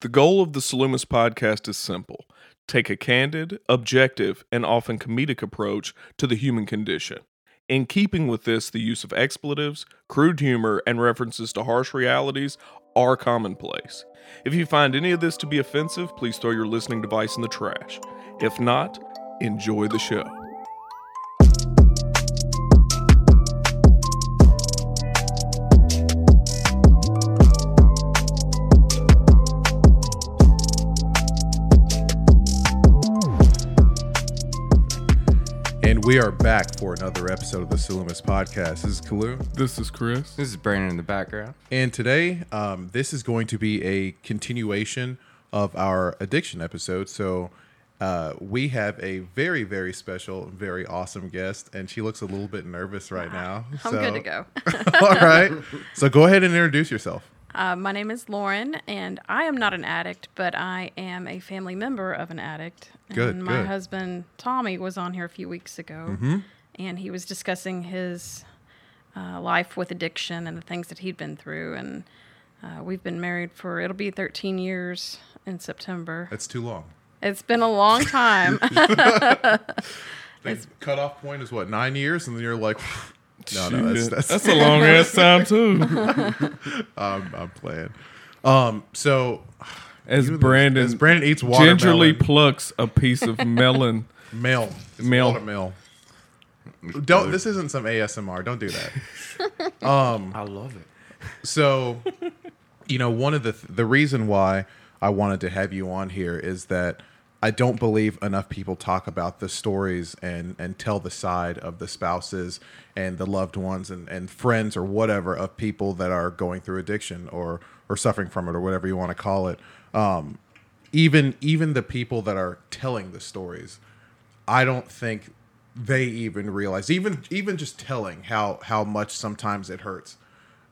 The goal of the Salumis podcast is simple take a candid, objective, and often comedic approach to the human condition. In keeping with this, the use of expletives, crude humor, and references to harsh realities are commonplace. If you find any of this to be offensive, please throw your listening device in the trash. If not, enjoy the show. We are back for another episode of the Salumis podcast. This is Kalu. This is Chris. This is Brandon in the background. And today, um, this is going to be a continuation of our addiction episode. So, uh, we have a very, very special, very awesome guest, and she looks a little bit nervous right now. I'm So- good to go. All right. So, go ahead and introduce yourself. Uh, my name is Lauren, and I am not an addict, but I am a family member of an addict. Good, And my good. husband Tommy was on here a few weeks ago, Mm-hmm. and he was discussing his uh, life with addiction and the things that he'd been through. And uh, we've been married for it'll be 13 years in September. That's too long. It's been a long time. I think cutoff point is what, nine years? And then you're like, no, no, that's, that's, that's a long ass time too. I'm, I'm playing. Um, so, As even Brandon, as Brandon eats watermelon, gingerly plucks a piece of melon. Male. It's Male. Watermelon. Don't. This isn't some ASMR. Don't do that. Um, I love it. So, you know, one of the the reason why I wanted to have you on here is that I don't believe enough people talk about the stories and and tell the side of the spouses and the loved ones and and friends or whatever of people that are going through addiction or or suffering from it or whatever you want to call it. Um, even even the people that are telling the stories I don't think they even realize even even just telling how how much sometimes it hurts.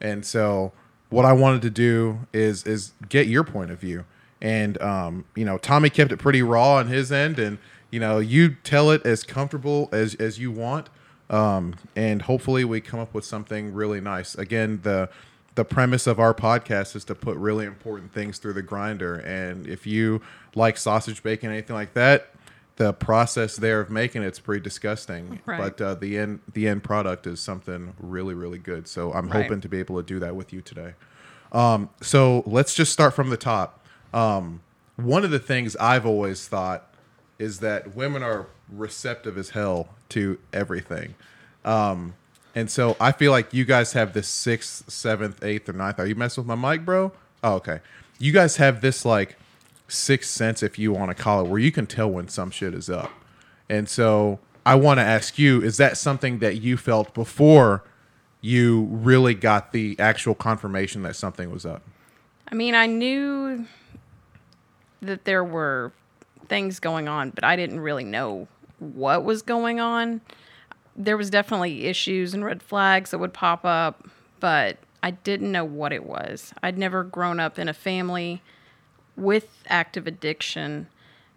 And so what I wanted to do is is get your point of view. And um, you know, Tommy kept it pretty raw on his end and you know, you tell it as comfortable as as you want. Um, and hopefully we come up with something really nice. Again, the the premise of our podcast is to put really important things through the grinder. And if you like sausage, bacon, anything like that, the process there of making it's pretty disgusting. Right. But uh, the end the end product is something really really good. So I'm Right. hoping to be able to do that with you today. Um, so let's just start from the top. Um, one of the things I've always thought is that women are receptive as hell to everything. Um, and so I feel like you guys have this sixth, seventh, eighth, or ninth. Are you messing with my mic, bro? Oh, okay. You guys have this like sixth sense, if you want to call it, where you can tell when some shit is up. And so I want to ask you: Is that something that you felt before you really got the actual confirmation that something was up? I mean, I knew that there were things going on, but I didn't really know what was going on. There was definitely issues and red flags that would pop up, but I didn't know what it was. I'd never grown up in a family with active addiction.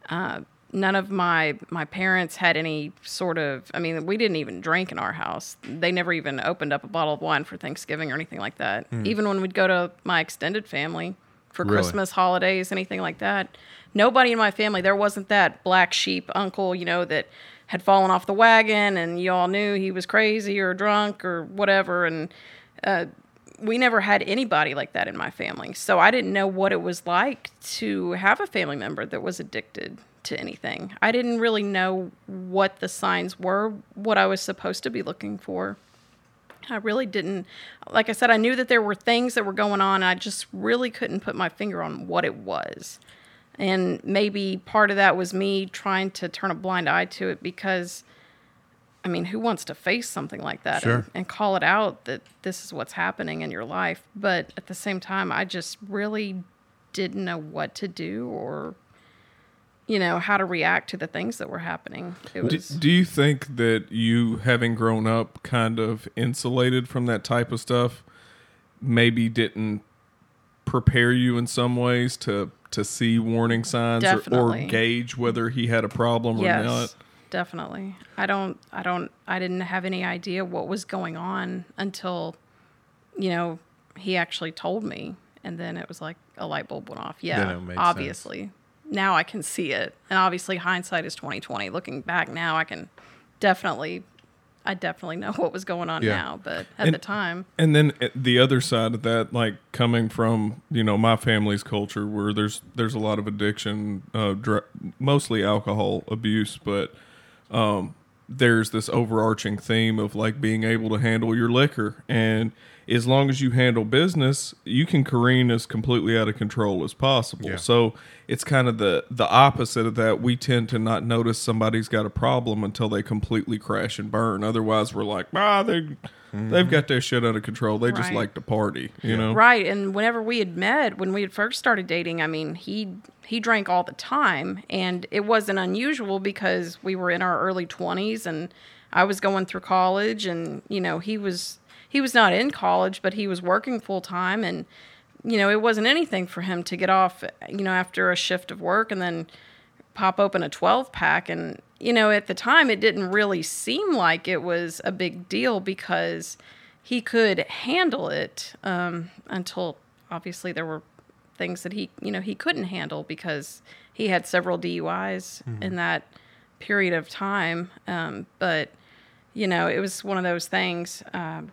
Uh, none of my my parents had any sort of. I mean, we didn't even drink in our house. They never even opened up a bottle of wine for Thanksgiving or anything like that. Even when we'd go to my extended family for Really? Christmas, holidays, anything like that, nobody in my family. There wasn't that black sheep uncle, you know, that had fallen off the wagon and you all knew he was crazy or drunk or whatever. And uh, we never had anybody like that in my family. So I didn't know what it was like to have a family member that was addicted to anything. I didn't really know what the signs were, what I was supposed to be looking for. I really didn't. Like I said, I knew that there were things that were going on. I just really couldn't put my finger on what it was. And maybe part of that was me trying to turn a blind eye to it because, I mean, who wants to face something like that Sure. and, and call it out that this is what's happening in your life? But at the same time, I just really didn't know what to do or, you know, how to react to the things that were happening. It Do, do you think that you, having grown up kind of insulated from that type of stuff, maybe didn't prepare you in some ways to to see warning signs or, or gauge whether he had a problem or yes not? definitely i don't i don't i didn't have any idea what was going on until you know he actually told me and then it was like a light bulb went off. Yeah, made sense. obviously. Now I can see it, and obviously hindsight is twenty twenty. Looking back now, I can definitely, I definitely know what was going on Yeah. now. But at And- the time, And then uh, the other side of that, like coming from you know my family's culture, where there's there's a lot of addiction, uh, dr- mostly alcohol abuse, but um, there's this overarching theme of like being able to handle your liquor, and as long as you handle business, you can careen as completely out of control as possible. Yeah. So it's kind of the the opposite of that. We tend to not notice somebody's got a problem until they completely crash and burn. Otherwise, we're like, ah, they they've got their shit under control. They just like to party, you know. Right, and whenever we had met, when we had first started dating, I mean, he he drank all the time, and it wasn't unusual because we were in our early twenties, and I was going through college, and you know, he was he was not in college, but he was working full time, and you know, it wasn't anything for him to get off, you know, after a shift of work, and then pop open a 12 pack and you know at the time it didn't really seem like it was a big deal because he could handle it um, until obviously there were things that he you know he couldn't handle because he had several DUIs in that period of time. Um, but you know it was one of those things um,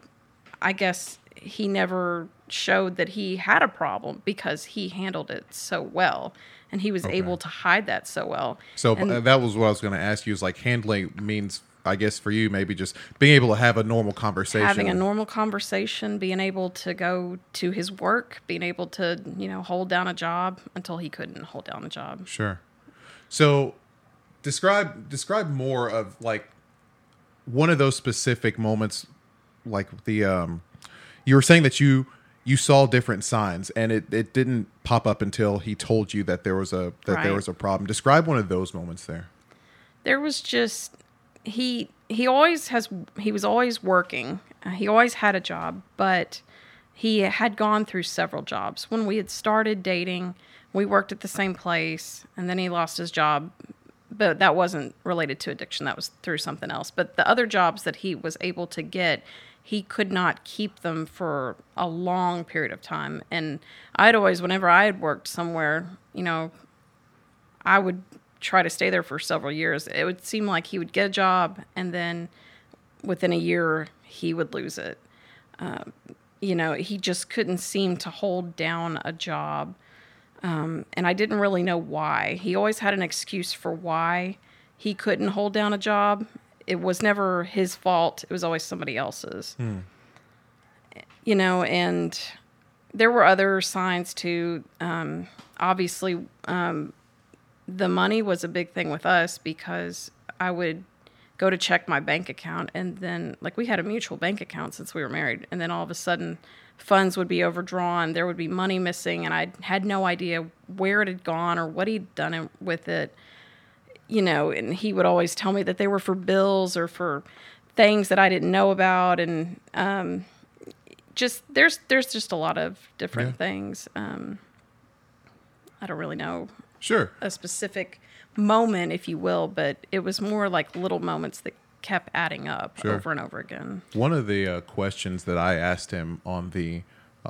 I guess he never showed that he had a problem because he handled it so well and he was able to hide that so well. So And- uh, that was what I was going to ask you. Is like handling means, I guess, for you maybe just being able to have a normal conversation. having a normal conversation, being able to go to his work, being able to, you know, hold down a job until he couldn't hold down a job. Sure. So describe describe more of like one of those specific moments, like the um, you were saying that you you saw different signs and it, it didn't pop up until he told you that there was a that there was a problem. Describe one of those moments there. there was just he he always has he was always working Uh, he always had a job but he had gone through several jobs when we had started dating we worked at the same place and then he lost his job but that wasn't related to addiction that was through something else but the other jobs that he was able to get he could not keep them for a long period of time and i'd always whenever i had worked somewhere you know I would try to stay there for several years. It would seem like he would get a job and then within a year he would lose it. Um, you know, he just couldn't seem to hold down a job. Um, and I didn't really know why. He always had an excuse for why he couldn't hold down a job. It was never his fault, it was always somebody else's. You know, and there were other signs too. Um, obviously, um, the money was a big thing with us because I would go to check my bank account and then like we had a mutual bank account since we were married and then all of a sudden funds would be overdrawn there would be money missing and I had no idea where it had gone or what he'd done with it you know and he would always tell me that they were for bills or for things that I didn't know about and um just there's there's just a lot of different Yeah. things um I don't really know Sure. a specific moment, if you will, but it was more like little moments that kept adding up Sure. over and over again. One of the uh, questions that I asked him on the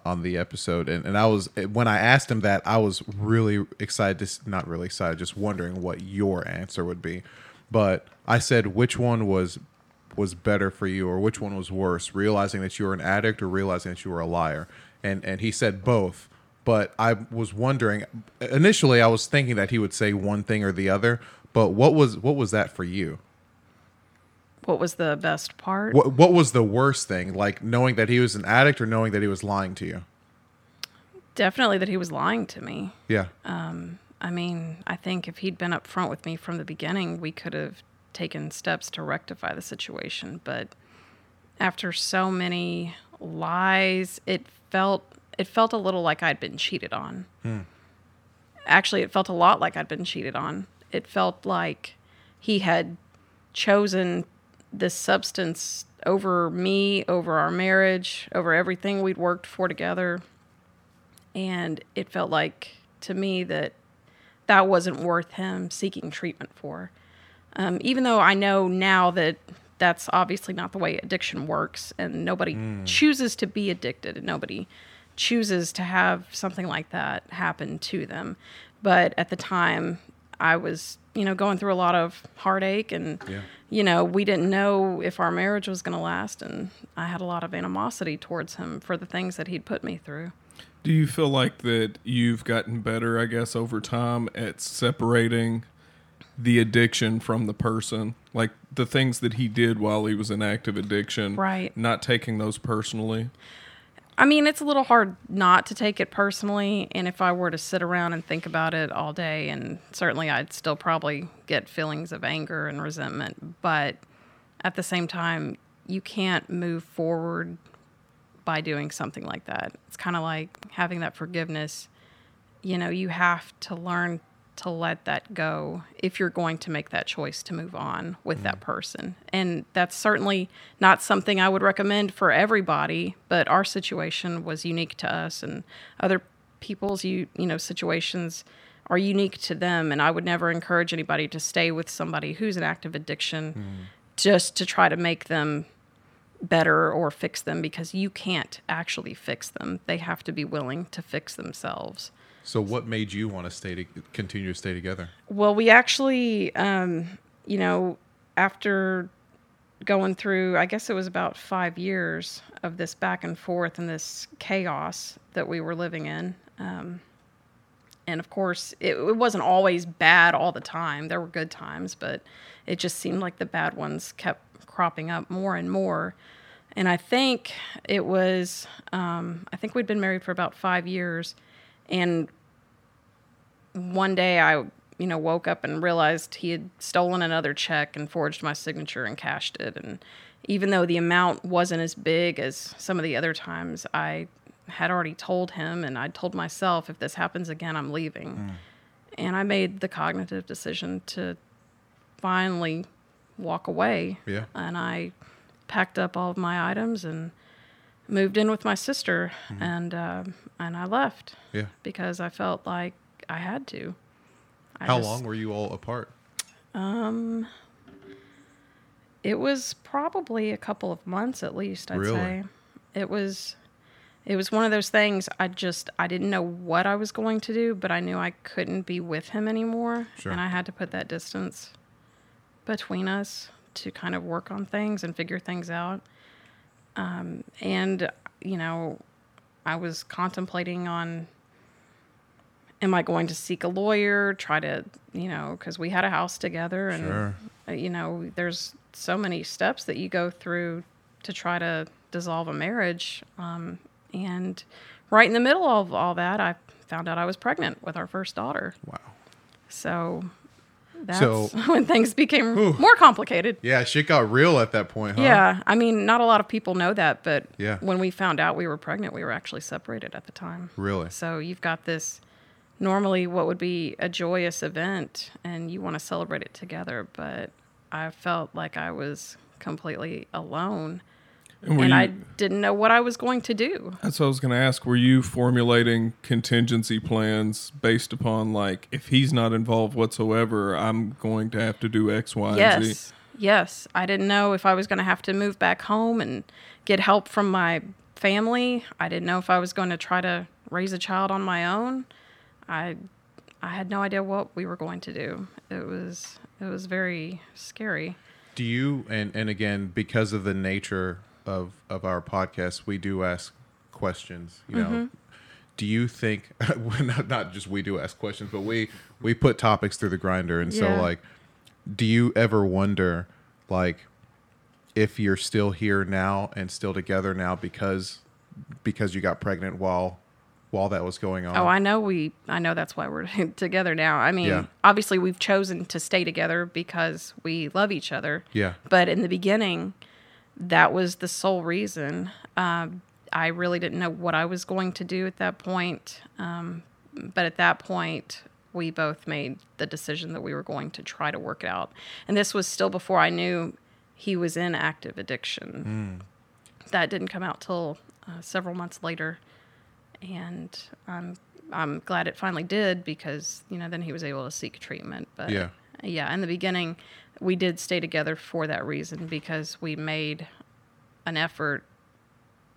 on the episode, and, and I was when I asked him that, I was really excited. To, not really excited, just wondering what your answer would be. But I said, which one was was better for you, or which one was worse? Realizing that you were an addict, or realizing that you were a liar? And and he said both. But I was wondering. Initially, I was thinking that he would say one thing or the other. But what was what was that for you? What was the best part? What what was the worst thing? Like knowing that he was an addict or knowing that he was lying to you? Definitely that he was lying to me. Yeah. Um, I mean, I think if he'd been upfront with me from the beginning, we could have taken steps to rectify the situation. But after so many lies, it felt it felt a little like I'd been cheated on. Hmm. Actually, it felt a lot like I'd been cheated on. It felt like he had chosen this substance over me, over our marriage, over everything we'd worked for together. And it felt like to me that that wasn't worth him seeking treatment for. Um, even though I know now that that's obviously not the way addiction works, and nobody chooses to be addicted, and nobody chooses to have something like that happen to them. But at the time, I was, you know, going through a lot of heartache and, Yeah. you know, we didn't know if our marriage was going to last. And I had a lot of animosity towards him for the things that he'd put me through. Do you feel like that you've gotten better, I guess, over time at separating the addiction from the person? Like the things that he did while he was in active addiction, Right. Not taking those personally. I mean, it's a little hard not to take it personally. And if I were to sit around and think about it all day, and certainly I'd still probably get feelings of anger and resentment. But at the same time, you can't move forward by doing something like that. It's kind of like having that forgiveness. You know, you have to learn to let that go if you're going to make that choice to move on with that mm. person. And that's certainly not something I would recommend for everybody, but our situation was unique to us and other people's you you know situations are unique to them and I would never encourage anybody to stay with somebody who's in active addiction mm. just to try to make them better or fix them because you can't actually fix them. They have to be willing to fix themselves. So, what made you want to stay to continue to stay together? Well, we actually, um, you know, after going through, I guess it was about five years of this back and forth and this chaos that we were living in. Um, and of course, it, it wasn't always bad all the time. There were good times, but it just seemed like the bad ones kept cropping up more and more. And I think it was, um, I think we'd been married for about five years. And one day I, you know, woke up and realized he had stolen another check and forged my signature and cashed it. And even though the amount wasn't as big as some of the other times, I had already told him and I told myself, if this happens again, I'm leaving. And I made the cognitive decision to finally walk away. Yeah. And I packed up all of my items and moved in with my sister, and uh, and I left Yeah. because I felt like I had to. I How just- long were you all apart? Um, it was probably a couple of months at least. I'd Really? say it was. It was one of those things. I just I didn't know what I was going to do, but I knew I couldn't be with him anymore, Sure. and I had to put that distance between us to kind of work on things and figure things out. Um, and you know, I was contemplating on am I going to seek a lawyer, try to, you know, because we had a house together and, Sure. uh, you know, there's so many steps that you go through to try to dissolve a marriage. Um, and right in the middle of all that, I found out I was pregnant with our first daughter. Wow. So that's So- when things became more complicated. Yeah, shit got real at that point, huh? Yeah, I mean, not a lot of people know that, but Yeah. when we found out we were pregnant, we were actually separated at the time. Really? So you've got this normally what would be a joyous event and you want to celebrate it together, but I felt like I was completely alone And, and you, I didn't know what I was going to do. that's what I was going to ask. Were you formulating contingency plans based upon like if he's not involved whatsoever, I'm going to have to do X, Y, and Z? Yes. Yes. I didn't know if I was going to have to move back home and get help from my family. I didn't know if I was going to try to raise a child on my own. I I had no idea what we were going to do. It was it was very scary. Do you and and again because of the nature of of our podcast, we do ask questions. You Mm-hmm. know, do you think not not just we do ask questions, but we we put topics through the grinder, and so like, do you ever wonder like if you're still here now and still together now because because you got pregnant while while that was going on? Oh, I know we I know that's why we're together now. I mean, Yeah. obviously we've chosen to stay together because we love each other. yeah, But in the beginning, that was the sole reason. Um, I really didn't know what I was going to do at that point. Um, but at that point, we both made the decision that we were going to try to work it out. And this was still before I knew he was in active addiction. That didn't come out till uh, several months later. And I'm I'm glad it finally did because you know then he was able to seek treatment. But Yeah. yeah, in the beginning, we did stay together for that reason because we made an effort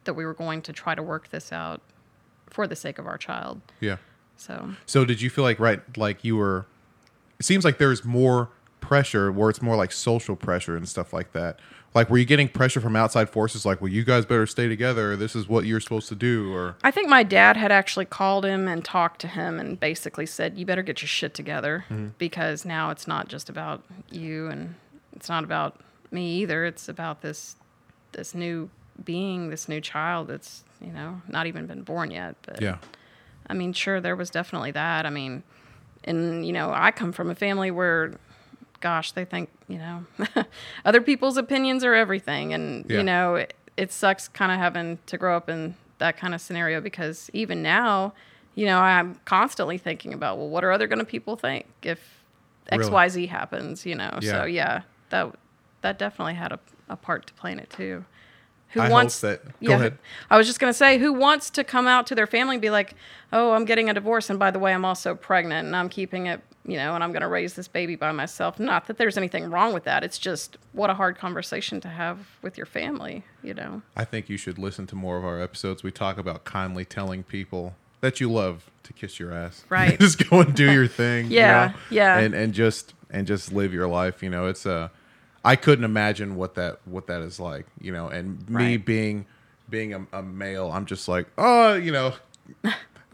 that we were going to try to work this out for the sake of our child. Yeah. So So did you feel like right like you were it seems like there's more pressure where it's more like social pressure and stuff like that. Like were you getting pressure from outside forces like, well you guys better stay together, this is what you're supposed to do or I think my dad had actually called him and talked to him and basically said, "You better get your shit together mm-hmm. because now it's not just about you and it's not about me either. It's about this this new being, this new child that's you know not even been born yet." But Yeah. I mean, sure, there was definitely that. I mean, and you know, I come from a family where, gosh, they think you know, other people's opinions are everything, and Yeah. you know, it, it sucks kind of having to grow up in that kind of scenario because even now, you know, I'm constantly thinking about, well, what are other gonna people think if Really? Y Z happens? You know, Yeah. so yeah, that that definitely had a, a part to play in it too. Who I wants that- go yeah, ahead. I was just going to say, who wants to come out to their family and be like, oh, I'm getting a divorce. And by the way, I'm also pregnant and I'm keeping it, you know, and I'm going to raise this baby by myself. Not that there's anything wrong with that. It's just what a hard conversation to have with your family, you know? I think you should listen to more of our episodes. We talk about kindly telling people that you love to kiss your ass. Right. just go and do your thing. you Yeah, know? yeah. And and just and just live your life. You know, it's a. I couldn't imagine what that what that is like. You know, and me Right. being being a, a male, I'm just like, oh, you know,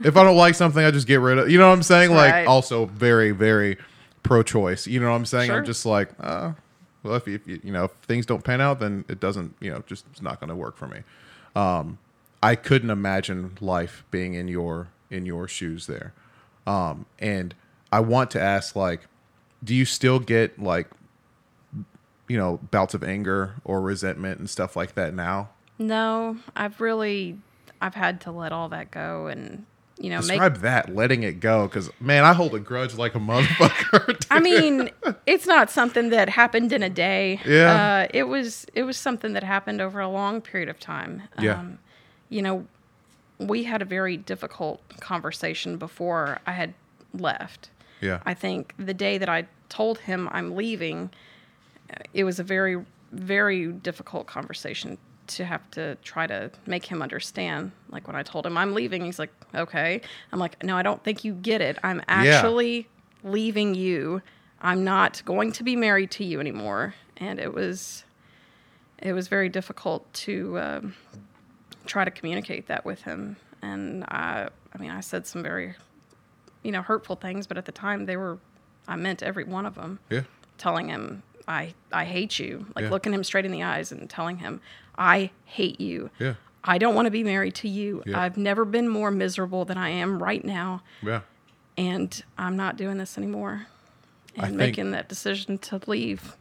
if I don't like something, I just get rid of. You know what I'm saying? Like, Right. also very very pro-choice. You know what I'm saying? Sure. I'm just like, uh, well, if you, if you you know if things don't pan out, then it doesn't. You know, just it's not going to work for me. Um, I couldn't imagine life being in your in your shoes there. Um, and I want to ask, like, do you still get like, you know, bouts of anger or resentment and stuff like that now? No, I've really, I've had to let all that go and, you know, make Describe that, letting it go, because man, I hold a grudge like a motherfucker. I mean, it's not something that happened in a day. Yeah. Uh, it was it was something that happened over a long period of time. Yeah. Um, you know, we had a very difficult conversation before I had left. yeah, I think the day that I told him I'm leaving, uh, it was a very, very difficult conversation to have to try to make him understand. Like when I told him I'm leaving, he's like, okay. I'm like, no, I don't think you get it. I'm actually leaving you. I'm not going to be married to you anymore. And it was, it was very difficult to um, try to communicate that with him. And I, I mean, I said some very you know, hurtful things, but at the time they were, I meant every one of them. yeah, Telling him, I, I hate you. Like Yeah. looking him straight in the eyes and telling him, I hate you. yeah, I don't want to be married to you. Yeah. I've never been more miserable than I am right now. yeah. And I'm not doing this anymore. I And think- making that decision to leave.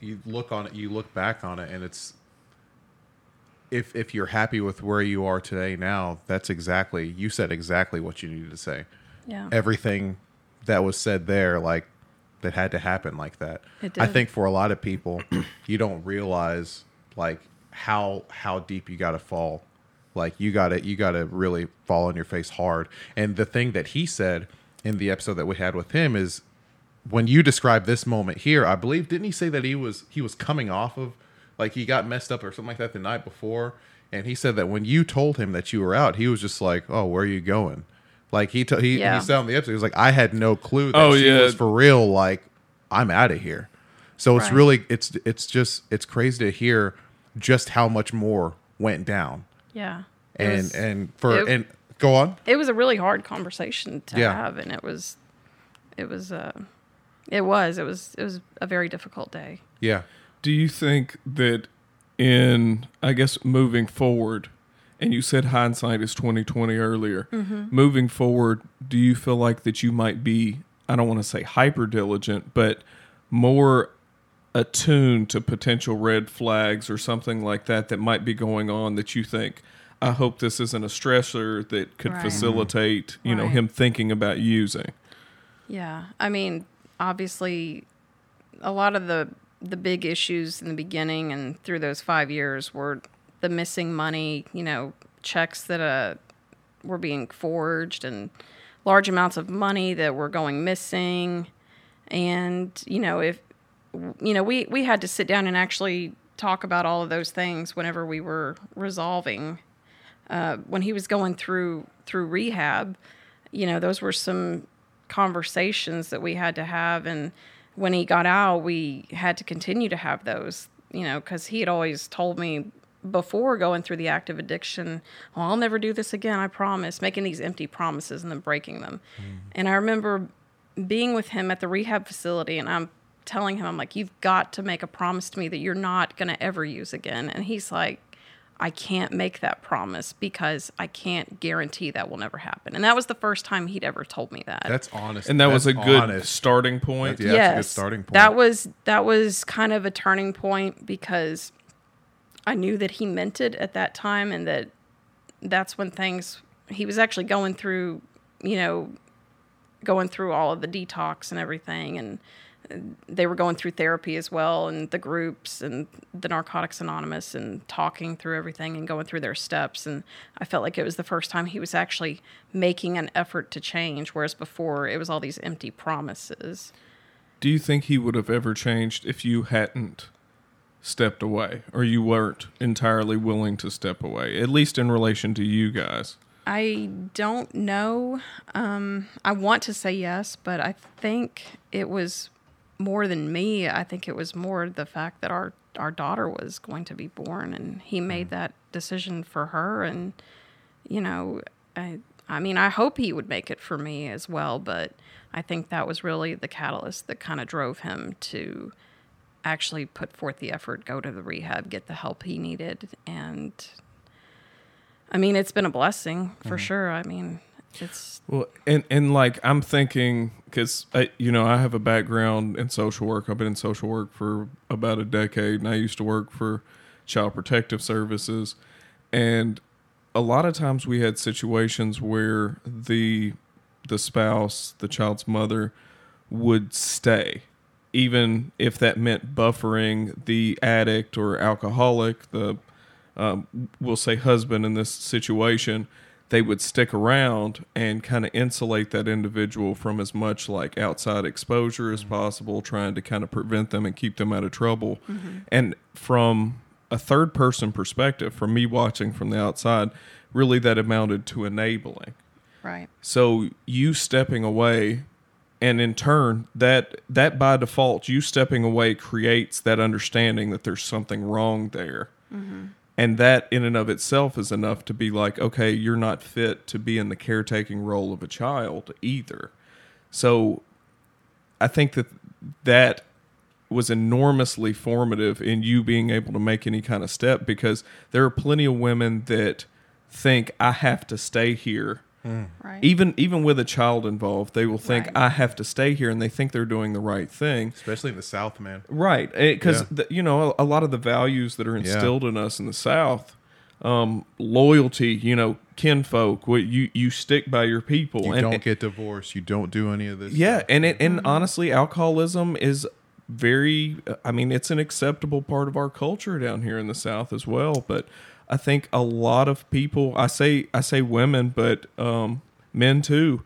you look on it you look back on it and it's if if you're happy with where you are today now that's exactly you said exactly what you needed to say Yeah. everything that was said there like that had to happen like that. I think for a lot of people you don't realize like how how deep you got to fall. Like you got to you got to really fall on your face hard. And the thing that he said in the episode that we had with him is when you describe this moment here, I believe didn't he say that he was he was coming off of like he got messed up or something like that the night before, and he said that when you told him that you were out, he was just like, "Oh, where are you going?" Like he t- he Yeah. he said on the episode, he was like, "I had no clue that Oh, she yeah. was for real. Like I'm out of here." So it's really it's it's just it's crazy to hear just how much more went down, Yeah. And was- and for it- and go on. it was a really hard conversation to Yeah. have and it was it was uh it was it was it was a very difficult day Yeah, Do you think that in I guess moving forward, and you said hindsight is twenty twenty earlier. Mm-hmm. Moving forward, do you feel like that you might be I don't want to say hyper diligent, but more attuned to potential red flags or something like that that might be going on that you think I hope this isn't a stressor that could Right. facilitate, you know, him thinking about using. Yeah, I mean, obviously, a lot of the the big issues in the beginning and through those five years were the missing money. You know, checks that uh were being forged and large amounts of money that were going missing. And you know, if you know, we we had to sit down and actually talk about all of those things whenever we were resolving uh, when he was going through through rehab, you know, those were some conversations that we had to have. And when he got out, we had to continue to have those, you know, because he had always told me before going through the active addiction, well, I'll never do this again, I promise, making these empty promises and then breaking them. Mm. And I remember being with him at the rehab facility and I'm telling him, I'm like, you've got to make a promise to me that you're not going to ever use again. And he's like, I can't make that promise because I can't guarantee that will never happen. And that was the first time he'd ever told me that. That's honest. And that was a good honest. starting point. That's- yeah, that's a good starting point. That was that was kind of a turning point because I knew that he meant it at that time and that that's when things he was actually going through, you know, going through all of the detox and everything. And uh, they were going through therapy as well and the groups and the narcotics anonymous and talking through everything and going through their steps. And i felt like it was the first time he was actually making an effort to change whereas before it was all these empty promises. Do you think he would have ever changed if you hadn't stepped away or you weren't entirely willing to step away, at least in relation to you guys? I don't know. Um, I want to say yes, but I think it was more than me. I think it was more the fact that our our daughter was going to be born, and he made that decision for her. And you know, I I mean, I hope he would make it for me as well, but I think that was really the catalyst that kind of drove him to actually put forth the effort, go to the rehab, get the help he needed, and I mean, it's been a blessing for mm-hmm. sure. I mean, it's Well, and and like I'm thinking because you know, I have a background in social work. I've been in social work for about a decade, and I used to work for Child Protective Services, and a lot of times we had situations where the the spouse, the child's mother, would stay, even if that meant buffering the addict or alcoholic, the um, we'll say husband in this situation, they would stick around and kind of insulate that individual from as much like outside exposure as possible, trying to kind of prevent them and keep them out of trouble. And from a third person perspective, from me watching from the outside, really that amounted to enabling. right. So you stepping away and in turn that that by default you stepping away creates that understanding that there's something wrong there. Mm-hmm. And that in and of itself is enough to be like, okay, you're not fit to be in the caretaking role of a child either. So I think that that was enormously formative in you being able to make any kind of step because there are plenty of women that think I have to stay here. Right. Even even with a child involved, they will think Right. I have to stay here and they think they're doing the right thing. especially in the South, man. Right, because Yeah. you know a, a lot of the values that are instilled in us in the South, um, loyalty, you know, kinfolk, what you you stick by your people. You and, don't get divorced. You don't do any of this. yeah, stuff. and it and honestly, alcoholism is very. I mean, it's an acceptable part of our culture down here in the South as well. But I think a lot of people, I say I say women, but um, men too,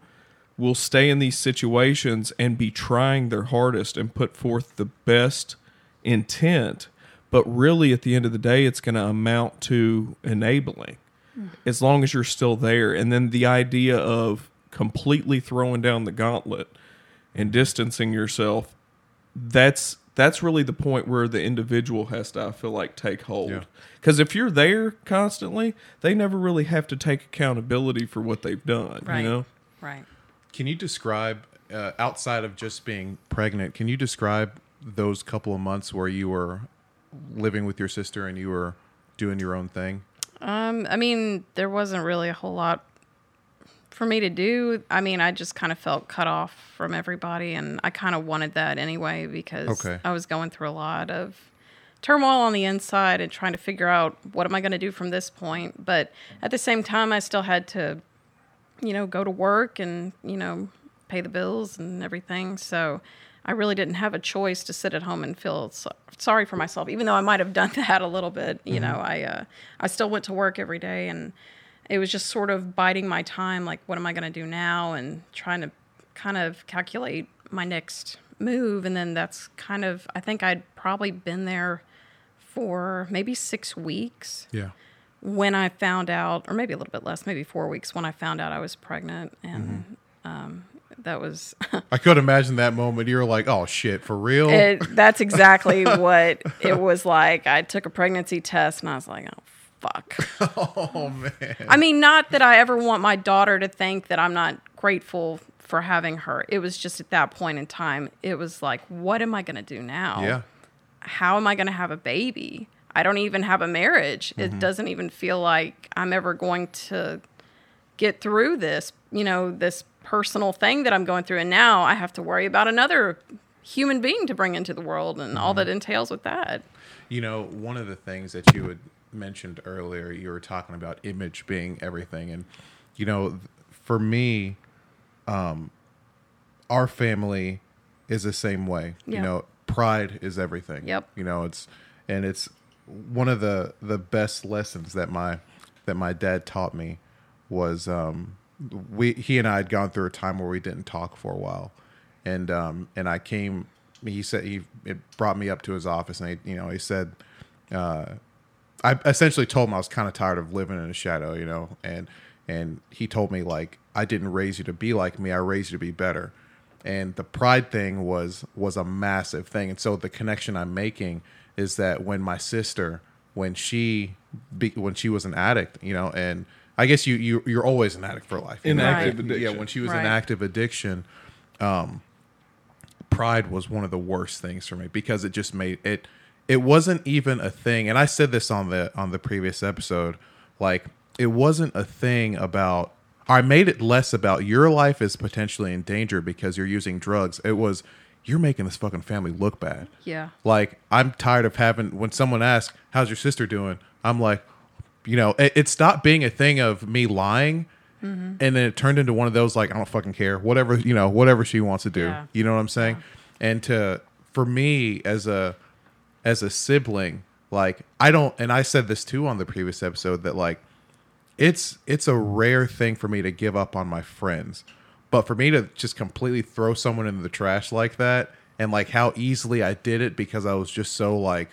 will stay in these situations and be trying their hardest and put forth the best intent. But really, at the end of the day, it's going to amount to enabling as long as you're still there. And then the idea of completely throwing down the gauntlet and distancing yourself, that's that's really the point where the individual has to, I feel like, take hold. Because if you're there constantly, they never really have to take accountability for what they've done. Right. You know? Right. Can you describe uh, outside of just being pregnant? Can you describe those couple of months where you were living with your sister and you were doing your own thing? Um, I mean, there wasn't really a whole lot for me to do. I mean, I just kind of felt cut off from everybody, and I kind of wanted that anyway because Okay. I was going through a lot of turmoil on the inside and trying to figure out what am I going to do from this point. But at the same time, I still had to, you know, go to work and you know pay the bills and everything. So. I really didn't have a choice to sit at home and feel so- sorry for myself, even though I might have done that a little bit. You know, I uh, I still went to work every day, and it was just sort of biding my time. Like, what am I going to do now? And trying to kind of calculate my next move. And then that's kind of I think I'd probably been there for maybe six weeks Yeah. when I found out, or maybe a little bit less, maybe four weeks when I found out I was pregnant, and Mm-hmm. um, that was I could imagine that moment. You're like, oh shit, for real? it, that's exactly what it was like. I took a pregnancy test, and I was like, oh fuck. oh man. I mean, not that I ever want my daughter to think that I'm not grateful for having her. It was just at that point in time, it was like, what am I going to do now? Yeah. How am I going to have a baby? I don't even have a marriage. It mm-hmm. doesn't even feel like I'm ever going to get through this, you know, this personal thing that I'm going through. And now I have to worry about another human being to bring into the world and all mm-hmm. that entails with that. You know, one of the things that you had mentioned earlier, you were talking about image being everything, and you know, for me, um, our family is the same way. You know, pride is everything. Yep. You know, it's and it's one of the the best lessons that my that my dad taught me was um we he and I had gone through a time where we didn't talk for a while, and um and I came. He said he it brought me up to his office and he you know he said. Uh, I essentially told him I was kind of tired of living in a shadow, you know, and and he told me like I didn't raise you to be like me, I raised you to be better. And the pride thing was was a massive thing. And so the connection I'm making is that when my sister, when she be, when she was an addict, you know, and I guess you you you're always an addict for life. you In active Yeah, addiction. when she was Right. in active addiction, um, pride was one of the worst things for me because it just made it it wasn't even a thing and i said this on the on the previous episode like it wasn't a thing about i made it less about your life is potentially in danger because you're using drugs. It was you're making this fucking family look bad. Yeah. like i'm tired of having when someone asks how's your sister doing? I'm like you know it, it stopped being a thing of me lying mm-hmm. and then it turned into one of those like i don't fucking care. Whatever you know whatever she wants to do. Yeah. you know what i'm saying? And to for me as a as a sibling like i don't and i said this too on the previous episode that like it's it's a rare thing for me to give up on my friends but for me to just completely throw someone in the trash like that and like how easily i did it because i was just so like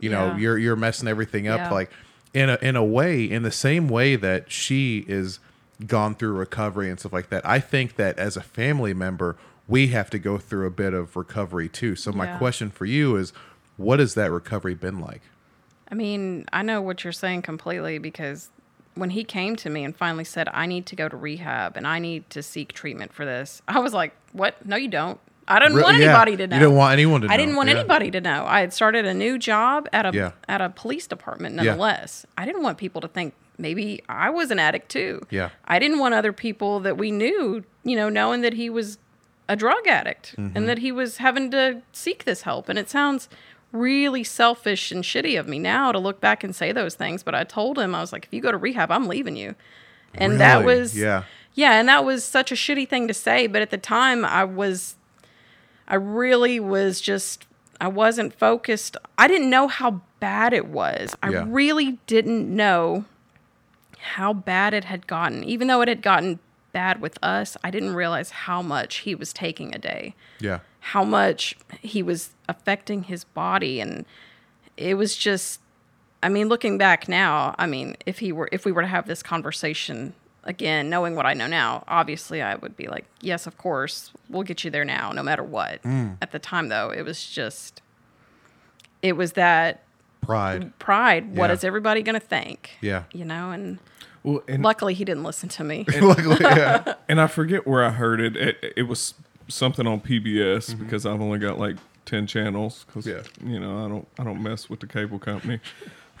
you know Yeah. you're you're messing everything up Yeah. like in a in a way in the same way that she is gone through recovery and stuff like that i think that as a family member we have to go through a bit of recovery too so my Yeah. question for you is what has that recovery been like I mean, I know what you're saying completely because when he came to me and finally said, I need to go to rehab and I need to seek treatment for this, I was like, What? No, you don't. I didn't Re- want yeah, anybody to know. you didn't want anyone to I didn't want yeah. anybody to know. I had started a new job at a Yeah. at a police department nonetheless. I didn't want people to think maybe I was an addict too. Yeah. I didn't want other people that we knew, you know, knowing that he was a drug addict Mm-hmm. and that he was having to seek this help. And it sounds really selfish and shitty of me now to look back and say those things, but I told him I was like if you go to rehab, I'm leaving you. And that was Yeah. Yeah, and that was such a shitty thing to say, but at the time I was I really was just I wasn't focused. I didn't know how bad it was. I Yeah. really didn't know how bad it had gotten. Even though it had gotten bad with us, I didn't realize how much he was taking a day. yeah How much he was affecting his body and it was just I mean, looking back now, I mean, if he were if we were to have this conversation again, knowing what I know now, obviously I would be like, yes, of course, we'll get you there now, no matter what. Mm. At the time, though, it was just, it was that pride pride. What Yeah. is everybody going to think? Yeah. You know, and Well, and luckily he didn't listen to me. Luckily, yeah. and I forget where I heard it. It, it was something on PBS Mm-hmm. because I've only got like ten channels because Yeah. you know I don't I don't mess with the cable company.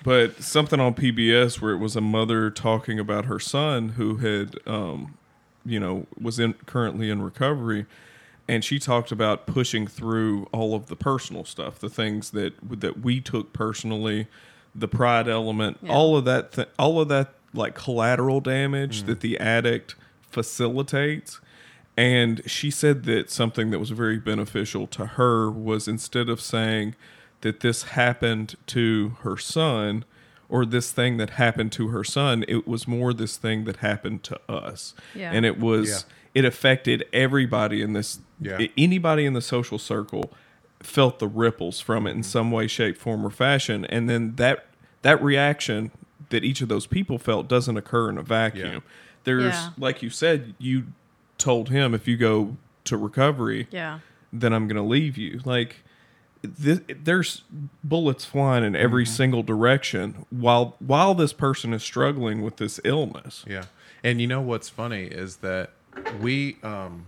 But something on PBS where it was a mother talking about her son who had, um, you know, was in currently in recovery, and she talked about pushing through all of the personal stuff, the things that that we took personally, the pride element, all of that, th- all of that like collateral damage that the addict facilitates. And she said that something that was very beneficial to her was instead of saying that this happened to her son or this thing that happened to her son, it was more this thing that happened to us. Yeah. And it was Yeah. it affected everybody in this Yeah. anybody in the social circle felt the ripples from it in Mm-hmm. some way shape form or fashion and then that that reaction that each of those people felt doesn't occur in a vacuum. Yeah. There's Yeah. like you said, you told him if you go to recovery, Yeah. then I'm going to leave you. Like th- there's bullets flying in every single direction while while this person is struggling with this illness. Yeah. And you know what's funny is that we um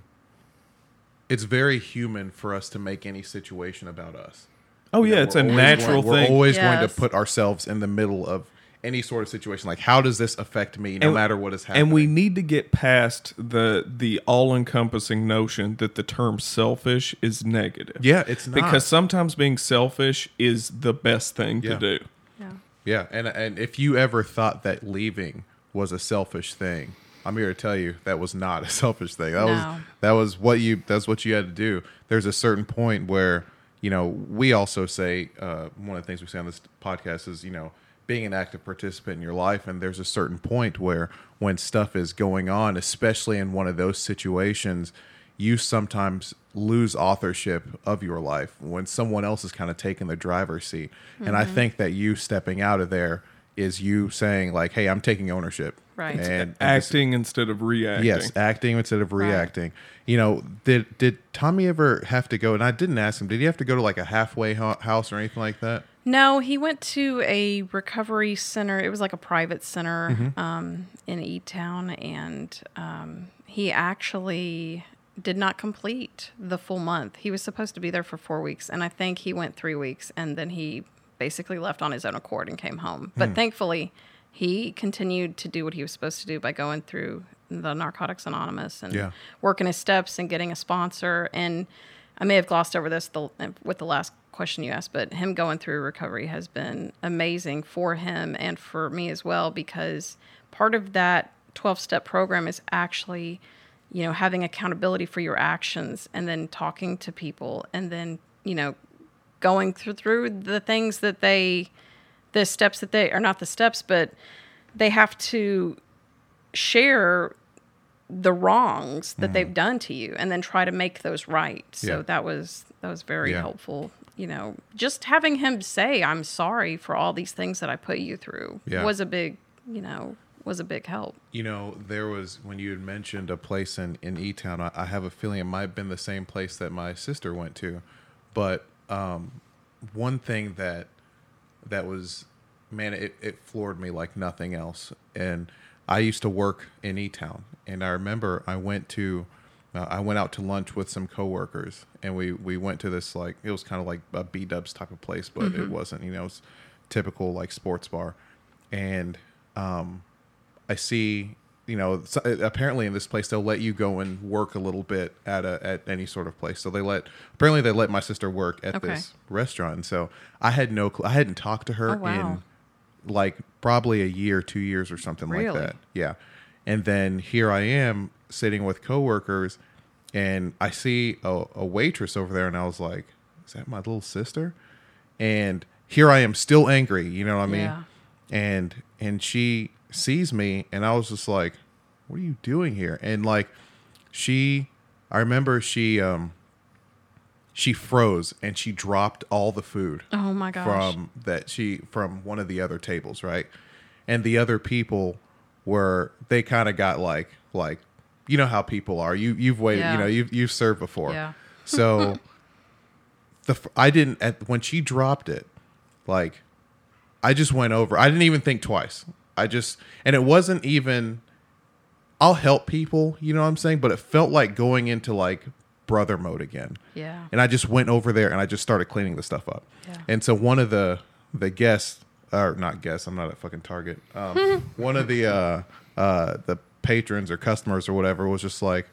it's very human for us to make any situation about us. Oh You know, yeah, it's a natural going, thing. We're always going to put ourselves in the middle of any sort of situation. Like, how does this affect me, no And- matter what is happening? and we need to get past the the all-encompassing notion that the term selfish is negative. yeah, it's not Because sometimes being selfish is the best thing Yeah. to do. Yeah. yeah, and and if you ever thought that leaving was a selfish thing, I'm here to tell you that was not a selfish thing. That No. was that was what you that's what you had to do. There's a certain point where you know we also say uh, one of the things we say on this podcast is you know being an active participant in your life, and there's a certain point where when stuff is going on, especially in one of those situations. You sometimes lose authorship of your life when someone else is kind of taking the driver's seat. And I mm-hmm. think that you stepping out of there is you saying like, "Hey, I'm taking ownership." Right. And, and this- Acting instead of reacting. Yes, acting instead of reacting. You know, did did Tommy ever have to go? And I didn't ask him. Did he have to go to like a halfway ho- house or anything like that? No, he went to a recovery center. It was like a private center Mm-hmm. um, in E Town, and um, he actually did not complete the full month. He was supposed to be there for four weeks, and I think he went three weeks, and then he basically left on his own accord and came home. But thankfully, he continued to do what he was supposed to do by going through the Narcotics Anonymous and Yeah. working his steps and getting a sponsor. And I may have glossed over this the, with the last question you asked, but him going through recovery has been amazing for him and for me as well because part of that 12 step program is actually, you know, having accountability for your actions and then talking to people and then, you know, going through, through the things that they, the steps that they are not the steps, but they have to share the wrongs that they've done to you and then try to make those right. So. Yeah. that was that was very Yeah. helpful. You know, just having him say I'm sorry for all these things that I put you through Yeah. was a big, you know, was a big help. You know, there was when you had mentioned a place in in E Town. I, I have a feeling it might have been the same place that my sister went to, but um, one thing that that was man, it, it floored me like nothing else. And I used to work in E Town, and I remember I went to uh, I went out to lunch with some coworkers, and we we went to this like it was kind of like a B Dubs type of place, but it wasn't. You know, it was typical like sports bar, and um, I see, you know, so- apparently in this place they'll let you go and work a little bit at a at any sort of place. So they let apparently they let my sister work at Okay. this restaurant. And so I had no clue. I hadn't talked to her Oh, wow. in like probably a year, two years or something like Really? that. Yeah. And then here I am sitting with coworkers and I see a, a waitress over there and I was like, is that my little sister? And here I am still angry, you know what I mean? Yeah. And and she sees me and I was just like, what are you doing here? And like she I remember she um she froze and she dropped all the food Oh my gosh. from that she from one of the other tables, right? And the other people were they kind of got like like you know how people are. You you've waited, Yeah. you know, you've you've served before. Yeah. So the I didn't at when she dropped it, like I just went over. I didn't even think twice. I just and it wasn't even I'll help people, you know what I'm saying? But it felt like going into like brother mode again. Yeah. And I just went over there and I just started cleaning the stuff up. Yeah. And so one of the the guests or not guests, I'm not at fucking Target. Um, one of the uh uh the patrons or customers or whatever was just like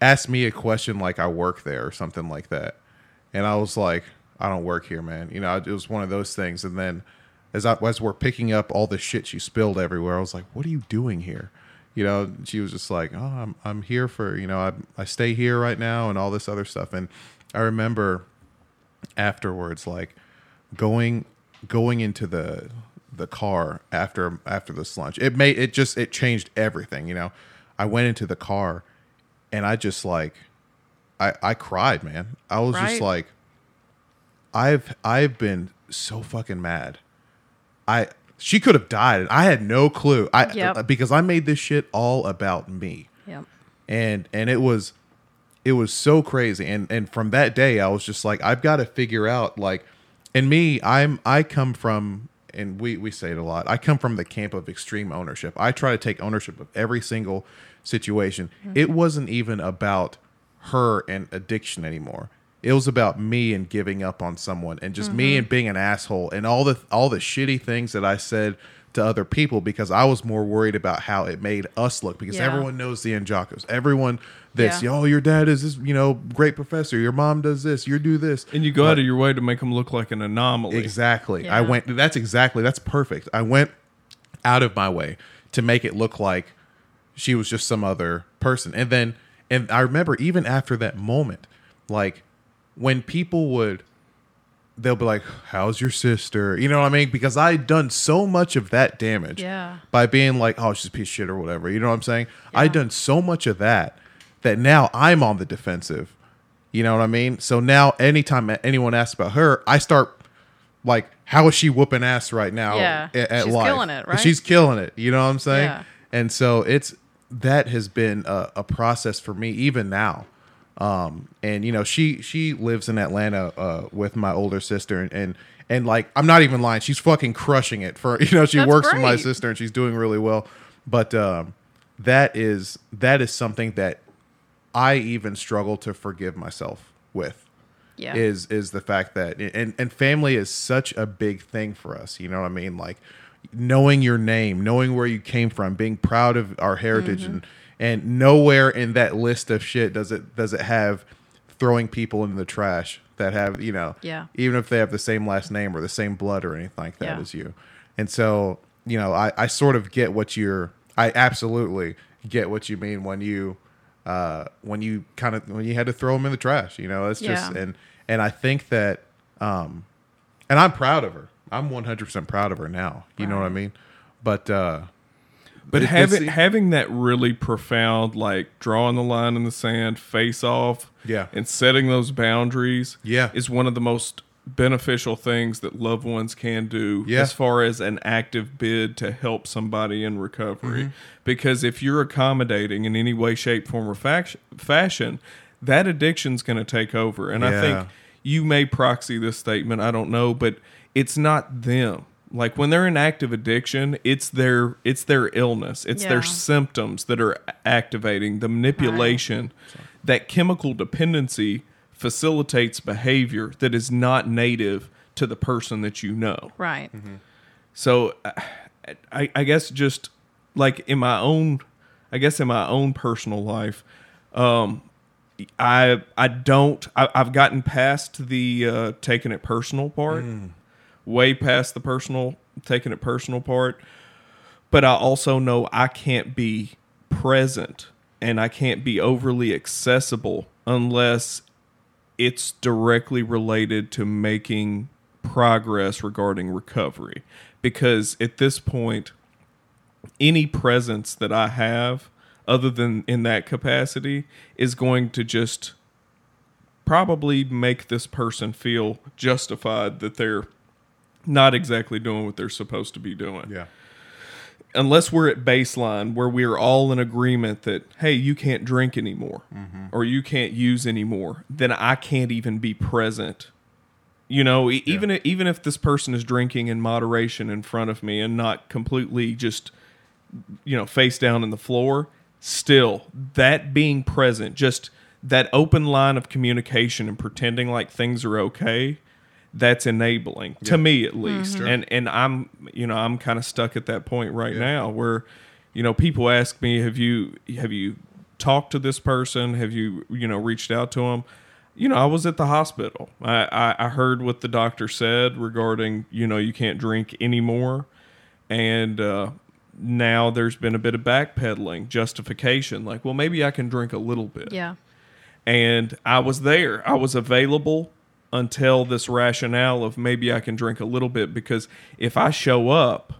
asked me a question like I work there or something like that. And I was like, I don't work here, man. You know, it was one of those things. And then as I, as we're picking up all the shit she spilled everywhere, I was like, what are you doing here? You know, she was just like, oh, I'm, I'm here for, you know, I, I stay here right now and all this other stuff. And I remember afterwards, like going, going into the, the car after, after this lunch, it made, it just, it changed everything. You know, I went into the car and I just like, I, I cried, man. I was just like, I've I've been so fucking mad. I she could have died. I had no clue. I Yep. Uh, because I made this shit all about me Yep. and and it was it was so crazy and and from that day i was just like i've got to figure out like and me i'm i come from and we we say it a lot i come from the camp of extreme ownership i try to take ownership of every single situation mm-hmm. it wasn't even about her and addiction anymore it was about me and giving up on someone and just me and mm-hmm. being an asshole and all the all the shitty things that i said to other people because i was more worried about how it made us look because Yeah. everyone knows the Anjacos. Everyone this, Yeah. oh, your dad is this, you know, great professor. Your mom does this. You do this. And you go out of your way to make them look like an anomaly. Exactly. Yeah. I went. That's exactly. That's perfect. I went out of my way to make it look like she was just some other person. And then, and I remember even after that moment, like when people would, they'll be like, "How's your sister?" You know what I mean? Because I had done so much of that damage Yeah. by being like, "Oh, she's a piece of shit" or whatever. You know what I'm saying? I had done so much of that that now I'm on the defensive. You know what I mean? So now anytime anyone asks about her, I start like, how is she whooping ass right now? Yeah. At, at She's life? killing it, right? She's killing it. You know what I'm saying? Yeah. And so it's that has been a, a process for me even now. Um, and you know, she she lives in Atlanta uh, with my older sister, and, and and like I'm not even lying, she's fucking crushing it. For you know, she That's works for my sister, and she's doing really well. But um, that is that is something that I even struggle to forgive myself with Yeah. is is the fact that and and family is such a big thing for us you know what i mean like knowing your name knowing where you came from being proud of our heritage Mm-hmm. and and nowhere in that list of shit does it does it have throwing people in the trash that have you know Yeah. even if they have the same last name or the same blood or anything like that Yeah. as you. And so you know i i sort of get what you're i absolutely get what you mean when you uh when you kind of when you had to throw them in the trash you know it's just and and i think that um and i'm proud of her. I'm 100% proud of her now. You know what i mean? But uh But having having that really profound, like drawing the line in the sand, face off, Yeah. and setting those boundaries, Yeah. is one of the most beneficial things that loved ones can do Yeah. as far as an active bid to help somebody in recovery. Mm-hmm. Because if you're accommodating in any way, shape, form, or fac- fashion, that addiction's going to take over. And I think you may proxy this statement, I don't know, but it's not them. Like when they're in active addiction, it's their it's their illness. It's their symptoms that are activating the manipulation. That chemical dependency facilitates behavior that is not native to the person that you know. right. So uh, I, I guess just like in my own, I guess in my own personal life, um, I I don't I, I've gotten past the uh, taking it personal part, way past the personal taking it personal part. But I also know I can't be present and I can't be overly accessible unless it's directly related to making progress regarding recovery. Because at this point, any presence that I have, other than in that capacity, is going to just probably make this person feel justified that they're not exactly doing what they're supposed to be doing. Yeah. Unless we're at baseline where we're all in agreement that hey you can't drink anymore mm-hmm. or you can't use anymore then i can't even be present. You know e- even i- even if this person is drinking in moderation in front of me and not completely just you know face down in the floor still that being present just that open line of communication and pretending like things are okay that's enabling to me at least. And and i'm you know i'm kind of stuck at that point right now where you know people ask me have you have you talked to this person? Have you you know reached out to them you know i was at the hospital. I i, I heard what the doctor said regarding you know you can't drink anymore. And uh now there's been a bit of backpedaling justification like well maybe i can drink a little bit. Yeah. and I was there. I was available until this rationale of maybe I can drink a little bit because if I show up,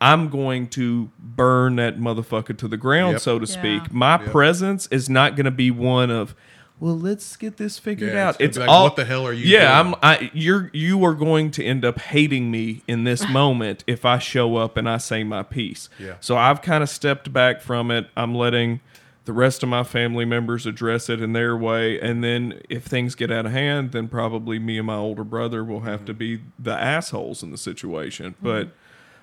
I'm going to burn that motherfucker to the ground, Yep. so to Yeah. speak. My presence is not going to be one of well, let's get this figured Yeah, out. it's It's, like, all what the hell are you Yeah, doing? I'm. I you're you are going to end up hating me in this moment if I show up and I say my piece. Yeah. So I've kind of stepped back from it. I'm letting the rest of my family members address it in their way, and then if things get out of hand, then probably me and my older brother will have to be the assholes in the situation. But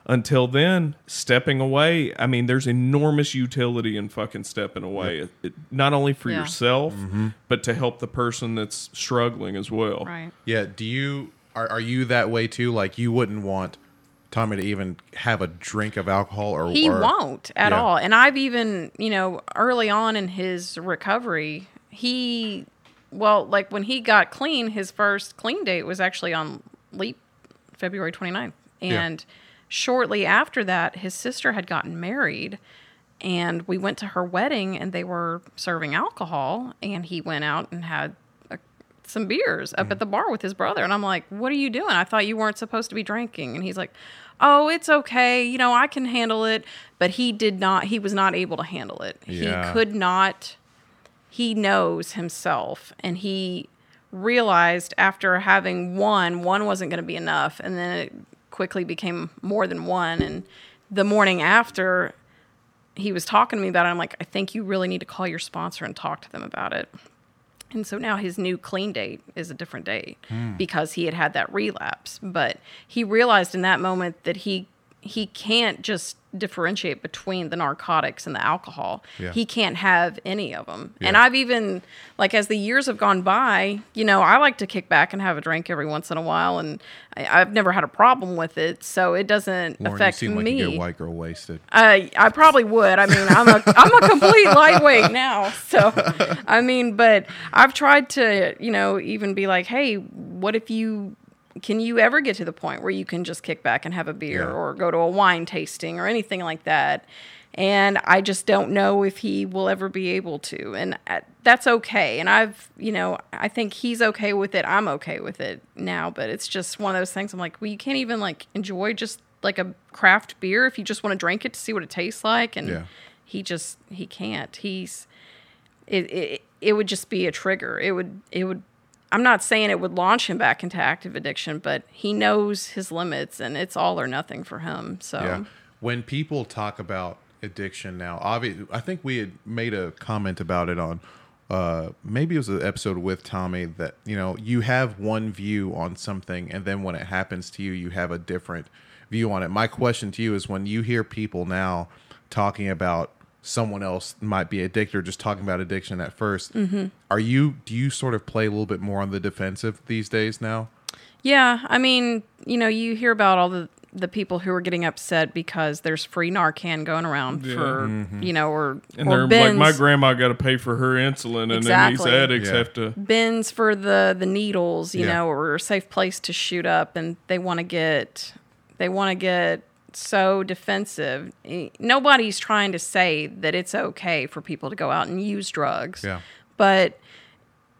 until then, stepping away, I mean, there's enormous utility in fucking stepping away. It, it- not only for Yeah. yourself, Mm-hmm. but to help the person that's struggling as well. Right. Yeah. Do you are are you that way too? Like you wouldn't want Tommy to even have a drink of alcohol or He or, won't at Yeah. all. And I've even, you know, early on in his recovery, he, well, like when he got clean, his first clean date was actually on Leap February 29th. Yeah. And shortly after that, his sister had gotten married. And we went to her wedding and they were serving alcohol. And he went out and had a, some beers up mm-hmm. at the bar with his brother. And I'm like, What are you doing? I thought you weren't supposed to be drinking. And he's like, Oh, it's okay. You know, I can handle it. But he did not, he was not able to handle it. Yeah. He could not, he knows himself. And he realized after having one, one wasn't going to be enough. And then it quickly became more than one. And the morning after, he was talking to me about it. I'm like, I think you really need to call your sponsor and talk to them about it. And so now his new clean date is a different date hmm. because he had had that relapse. But he realized in that moment that he he can't just differentiate between the narcotics and the alcohol. Yeah. He can't have any of them. And I've even like as the years have gone by, you know, I like to kick back and have a drink every once in a while, and I, I've never had a problem with it, so it doesn't Lauren, affect you seem like me. you get white girl wasted. I I probably would. I mean, I'm a I'm a complete lightweight now. So, I mean, but I've tried to, you know, even be like, hey, what if you can you ever get to the point where you can just kick back and have a beer Yeah. or go to a wine tasting or anything like that? And I just don't know if he will ever be able to. And uh, that's okay. And I've, you know, I think he's okay with it. I'm okay with it now. But it's just one of those things I'm like, well, you can't even like enjoy just like a craft beer if you just want to drink it to see what it tastes like. And Yeah. he just, he can't. He's, it, it, it would just be a trigger. It would, it would, I'm not saying it would launch him back into active addiction, but he knows his limits and it's all or nothing for him. So, Yeah. When people talk about addiction now, obviously, I think we had made a comment about it on uh maybe it was an episode with Tommy that you know you have one view on something and then when it happens to you you have a different view on it. My question to you is when you hear people now talking about someone else might be addicted or just talking about addiction at 1st mm-hmm. are you do you sort of play a little bit more on the defensive these days now? Yeah, I mean, you know, you hear about all the the people who are getting upset because there's free Narcan going around for mm-hmm. you know, or And or they're like, bins, my grandma got to pay for her insulin, and Exactly. then these addicts Yeah. have to. bins for the the needles, you Yeah. know, or a safe place to shoot up, and they want to get they want to get so defensive. Nobody's trying to say that it's okay for people to go out and use drugs. Yeah. But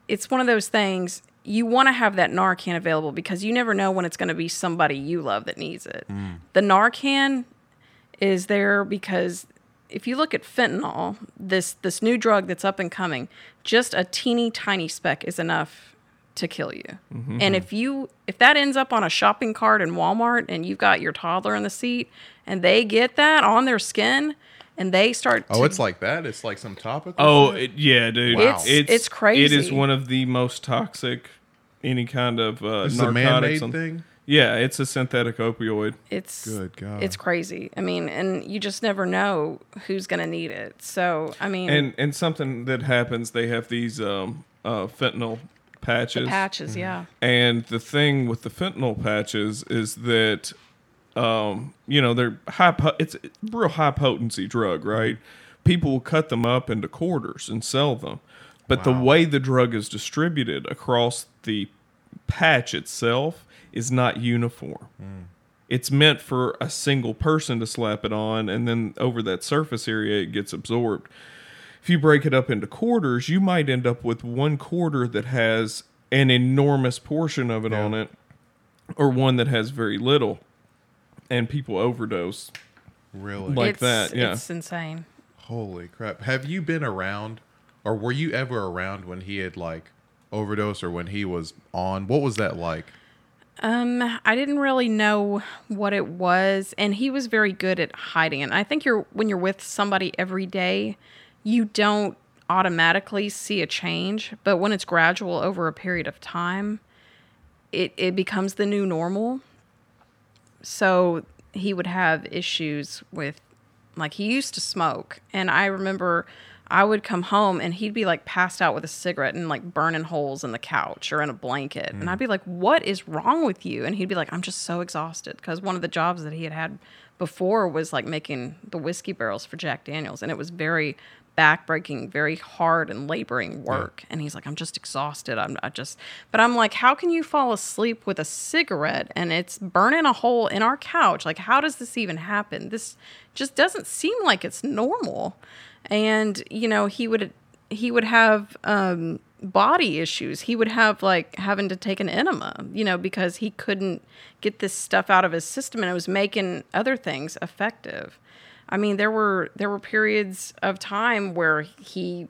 it's one of those things you want to have that Narcan available because you never know when it's going to be somebody you love that needs it. Mm. The Narcan is there because if you look at fentanyl, this this new drug that's up and coming, just a teeny tiny speck is enough to kill you. And if you if that ends up on a shopping cart in Walmart and you've got your toddler in the seat and they get that on their skin and they start Oh, to it's like that. It's like some topical. Oh, shit? it, yeah, dude. Wow. It's- it's It is crazy. It is one of the most toxic, any kind of uh, This narcotics. man-made on- thing. Yeah, it's a synthetic opioid. it's Good God. it's crazy. I mean, and you just never know who's going to need it. So, I mean, And and something that happens, they have these um, uh, fentanyl patches. the patches, mm-hmm. yeah. And the thing with the fentanyl patches is that, um, you know, they're high. Po- it's a real high potency drug, right? Mm-hmm. People will cut them up into quarters and sell them, but the way the drug is distributed across the patch itself is not uniform. Mm. It's meant for a single person to slap it on, and then over that surface area, it gets absorbed if you break it up into quarters, you might end up with one quarter that has an enormous portion of it Yeah. on it, or one that has very little, and people overdose. Really? Like it's, that, yeah. It's insane. Holy crap. Have you been around or were you ever around when he had like overdosed or when he was on? What was that like? Um, I didn't really know what it was, and he was very good at hiding it. I think you're when you're with somebody every day, you don't automatically see a change, but when it's gradual over a period of time, it it becomes the new normal. So he would have issues with like he used to smoke, and I remember I would come home and he'd be like passed out with a cigarette and like burning holes in the couch or in a blanket. And I'd be like, What is wrong with you? And he'd be like, I'm just so exhausted. Because one of the jobs that he had had before was like making the whiskey barrels for Jack Daniels. And it was very backbreaking, very hard and laboring work. And he's like, I'm just exhausted. I'm I just, but I'm like, How can you fall asleep with a cigarette and it's burning a hole in our couch? Like, how does this even happen? This just doesn't seem like it's normal and you know he would he would have um, body issues. He would have like having to take an enema, you know, because he couldn't get this stuff out of his system, and it was making other things effective. I mean, there were there were periods of time where he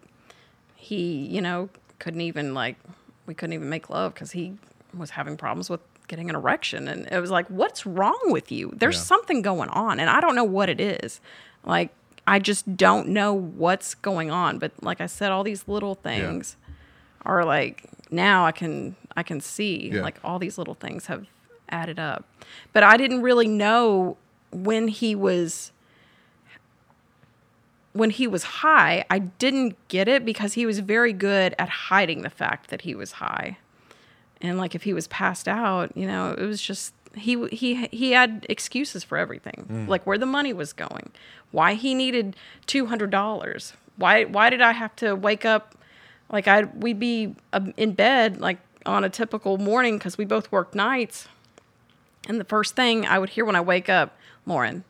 he you know couldn't even like we couldn't even make love because he was having problems with getting an erection, and it was like, what's wrong with you? There's Yeah. something going on, and I don't know what it is. Like I just don't know what's going on. But like I said, all these little things are like now I can I can see Yeah. like all these little things have added up. But I didn't really know when he was when he was high, I didn't get it because he was very good at hiding the fact that he was high. And like if he was passed out, you know, it was just he he he had excuses for everything. Like where the money was going, why he needed $200. Why why did I have to wake up like I we'd be um, in bed like on a typical morning cuz we both worked nights. And the first thing I would hear when I wake up, Lauren.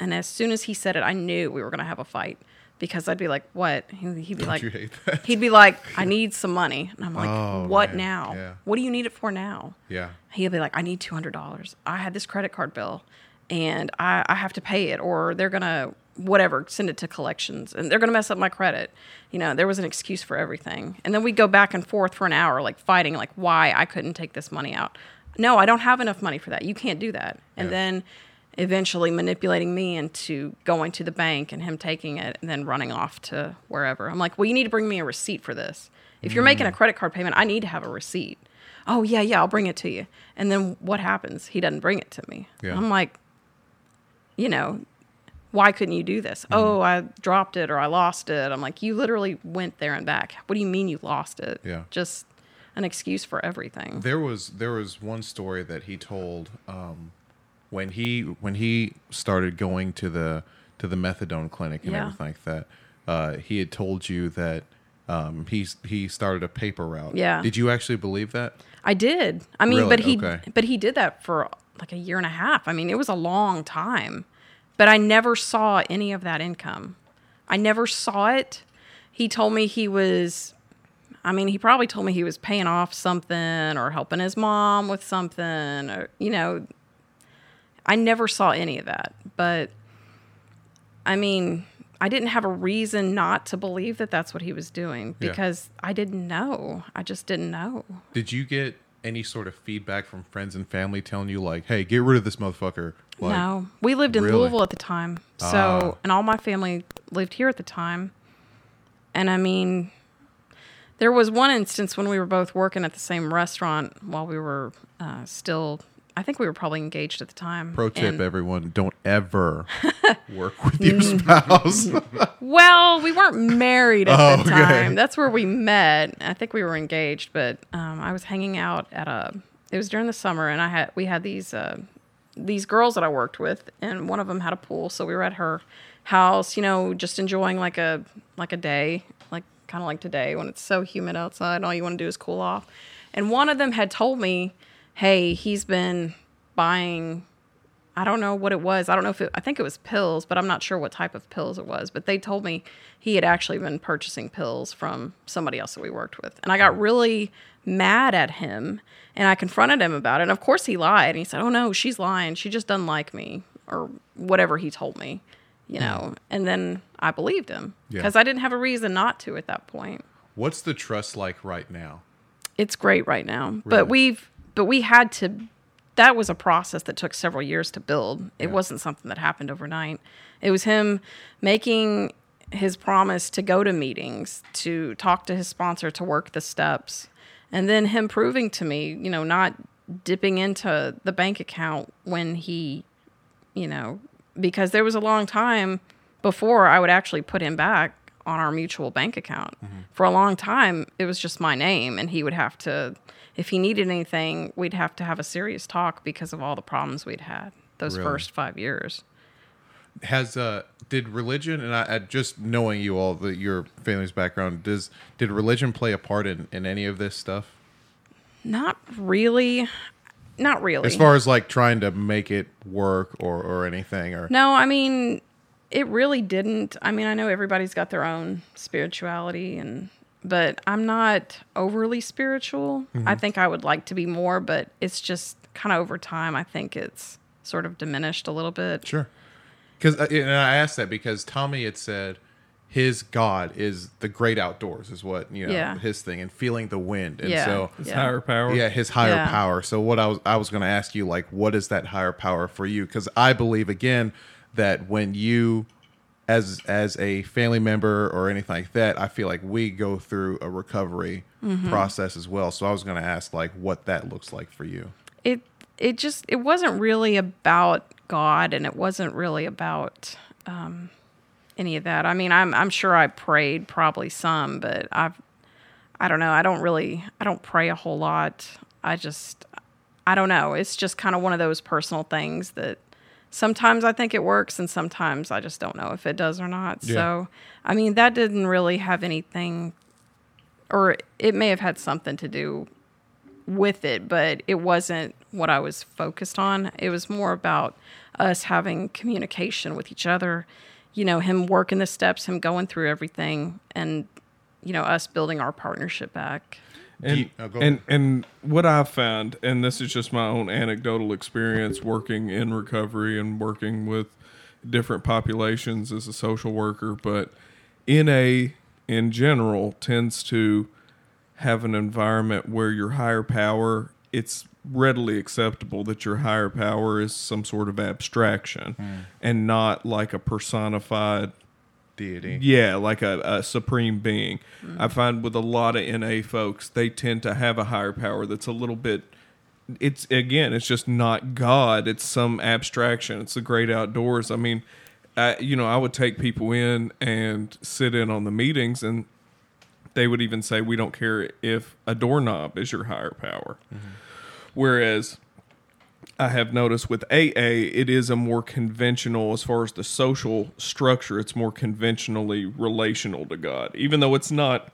And as soon as he said it, I knew we were going to have a fight because I'd be like, "What?" He- He'd be like, hate that? He'd be like, "I need some money," and I'm like, Oh, "What man. now? Yeah. What do you need it for now?" Yeah. He'd be like, "I need two hundred dollars. I had this credit card bill, and I, I have to pay it, or they're gonna whatever send it to collections, and they're gonna mess up my credit." You know, there was an excuse for everything, and then we go back and forth for an hour, like fighting, like why I couldn't take this money out. No, I don't have enough money for that. You can't do that. And Yeah. then eventually manipulating me into going to the bank and him taking it and then running off to wherever. I'm like, well, you need to bring me a receipt for this. If you're Mm. making a credit card payment, I need to have a receipt. Oh, yeah, yeah, I'll bring it to you. And then what happens? He doesn't bring it to me. Yeah. I'm like, you know, why couldn't you do this? Mm-hmm. Oh, I dropped it or I lost it. I'm like, you literally went there and back. What do you mean you lost it? Yeah. Just an excuse for everything. There was there was one story that he told um, when he when he started going to the to the methadone clinic and Yeah. everything like that. Uh, he had told you that um, he he started a paper route. Yeah. Did you actually believe that? I did. I mean, Really? but he Okay. but he did that for like a year and a half. I mean, it was a long time. But I never saw any of that income. I never saw it. He told me he was I mean, he probably told me he was paying off something or helping his mom with something or you know, I never saw any of that. But I mean, I didn't have a reason not to believe that that's what he was doing Yeah. because I didn't know. I just didn't know. Did you get any sort of feedback from friends and family telling you like, "Hey, get rid of this motherfucker"? Like, no, we lived in really? Louisville at the time, so Ah. and all my family lived here at the time. And I mean, there was one instance when we were both working at the same restaurant while we were uh, still. I think we were probably engaged at the time. Pro tip, And- everyone: don't ever work with your spouse. Well, we weren't married at Oh, the okay. time. That's where we met. I think we were engaged, but um, I was hanging out at a. It was during the summer, and I had we had these uh, these girls that I worked with, and one of them had a pool, so we were at her house, you know, just enjoying like a like a day, like kind of like today when it's so humid outside, and all you want to do is cool off. And one of them had told me, "Hey, he's been buying I don't know what it was. I don't know if it, I think it was pills, but I'm not sure what type of pills it was. But they told me he had actually been purchasing pills from somebody else that we worked with. And I got really mad at him and I confronted him about it. And of course he lied. And he said, Oh no, she's lying. She just doesn't like me or whatever he told me. you know, and then I believed him Yeah. because I didn't have a reason not to at that point. What's the trust like right now? It's great right now, Really? but we've but we had to. That was a process that took several years to build. It Yeah. wasn't something that happened overnight. It was him making his promise to go to meetings, to talk to his sponsor, to work the steps, and then him proving to me, you know, not dipping into the bank account when he, you know, because there was a long time before I would actually put him back on our mutual bank account. Mm-hmm. For a long time, it was just my name, and he would have to, if he needed anything, we'd have to have a serious talk because of all the problems we'd had those Really? first five years. Has uh did religion and I, I just knowing you all the your family's background does did religion play a part in in any of this stuff Not really. Not really. as far as like trying to make it work or or anything or No, I mean, it really didn't. I mean, I know everybody's got their own spirituality and but I'm not overly spiritual. I mm-hmm. think I would like to be more, but it's just kind of over time I think it's sort of diminished a little bit. Sure. Because uh, and I asked that because Tommy had said his God is the great outdoors, is what you know Yeah. his thing, and feeling the wind, and Yeah. so It's Yeah. higher power. yeah, his higher Yeah. power. So what I was I was going to ask you like, what is that higher power for you? Because I believe again that when you as as a family member or anything like that, I feel like we go through a recovery Mm-hmm. process as well. So I was going to ask like what that looks like for you. It it just it wasn't really about God and it wasn't really about um any of that. I mean, I'm I'm sure I prayed probably some, but I've I don't know. I don't really I don't pray a whole lot. I just I don't know. It's just kind of one of those personal things that sometimes I think it works and sometimes I just don't know if it does or not. Yeah. So, I mean, that didn't really have anything or it may have had something to do with it, but it wasn't what I was focused on. It was more about us having communication with each other, you know, him working the steps, him going through everything, and, you know, us building our partnership back. And, you- oh, and and what I've found, and this is just my own anecdotal experience working in recovery and working with different populations as a social worker, but NA in general tends to have an environment where your higher power it's readily acceptable that your higher power is some sort of abstraction and not like a personified Deity. yeah, like a, a supreme being. I find with a lot of NA folks, they tend to have a higher power that's a little bit. It's again, it's just not God. It's some abstraction. It's the great outdoors. I mean, I, you know, I would take people in and sit in on the meetings, and they would even say, "We don't care if a doorknob is your higher power." Mm-hmm. Whereas I have noticed with AA, it is a more conventional as far as the social structure. It's more conventionally relational to God, even though it's not.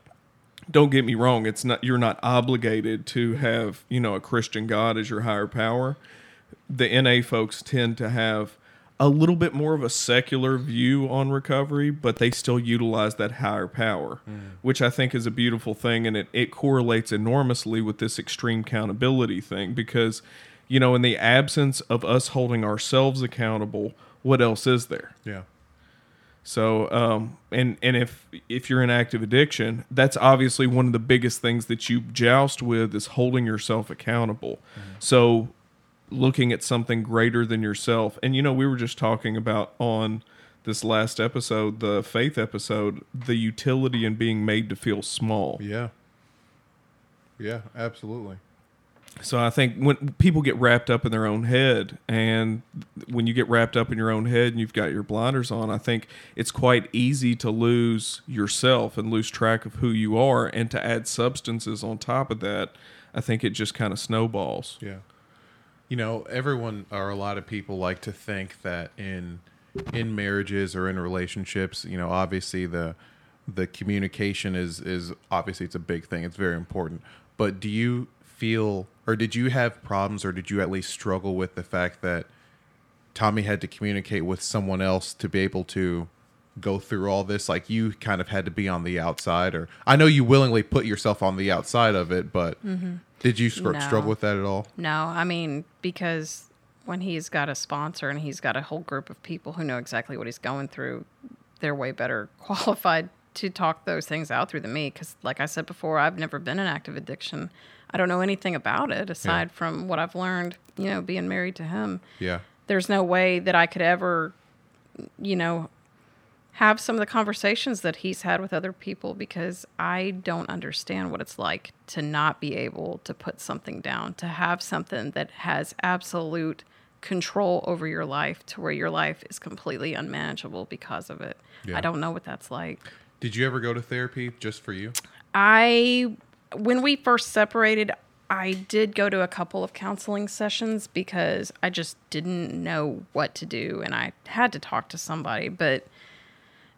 Don't get me wrong; it's not. You're not obligated to have you know a Christian God as your higher power. The NA folks tend to have a little bit more of a secular view on recovery, but they still utilize that higher power, mm. which I think is a beautiful thing. And it, it correlates enormously with this extreme accountability thing because, you know, in the absence of us holding ourselves accountable, what else is there? Yeah. So, um, and and if if you're in active addiction, that's obviously one of the biggest things that you joust with is holding yourself accountable. So, looking at something greater than yourself, and you know, we were just talking about on this last episode, the faith episode, the utility in being made to feel small. Yeah. Yeah, absolutely. So I think when people get wrapped up in their own head, and when you get wrapped up in your own head and you've got your blinders on, I think it's quite easy to lose yourself and lose track of who you are, and to add substances on top of that, I think it just kind of snowballs. Yeah. You know, everyone or a lot of people like to think that in in marriages or in relationships, you know, obviously the the communication is is obviously it's a big thing. It's very important. But do you feel or did you have problems or did you at least struggle with the fact that Tommy had to communicate with someone else to be able to go through all this like you kind of had to be on the outside or I know you willingly put yourself on the outside of it but mm-hmm. did you No. struggle with that at all? No, I mean, because when he's got a sponsor and he's got a whole group of people who know exactly what he's going through, they're way better qualified to talk those things out through than me. Because, like I said before, I've never been in active addiction. I don't know anything about it aside from what I've learned, you know, being married to him. Yeah. There's no way that I could ever, you know, have some of the conversations that he's had with other people because I don't understand what it's like to not be able to put something down, to have something that has absolute control over your life to where your life is completely unmanageable because of it. Yeah. I don't know what that's like. Did you ever go to therapy just for you? I when we first separated, I did go to a couple of counseling sessions because I just didn't know what to do and I had to talk to somebody, but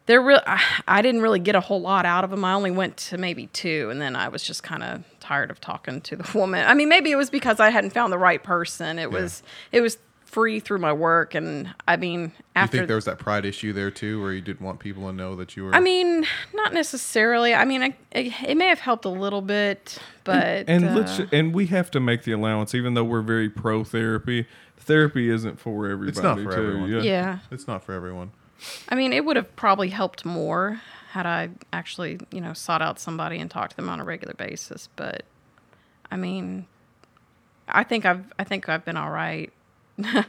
there real I, I didn't really get a whole lot out of them. I only went to maybe two and then I was just kind of tired of talking to the woman. I mean, maybe it was because I hadn't found the right person. It was it was free through my work and I mean Do you think there was that pride issue there too, where you didn't want people to know that you were? I mean, not necessarily. I mean, I, it, it may have helped a little bit, but and uh, let's and we have to make the allowance, even though we're very pro therapy. Therapy isn't for everybody. It's not for too. everyone. Yeah. yeah. it's not for everyone. I mean, it would have probably helped more had I actually, you know, sought out somebody and talked to them on a regular basis. But I mean, I think I've I think I've been all right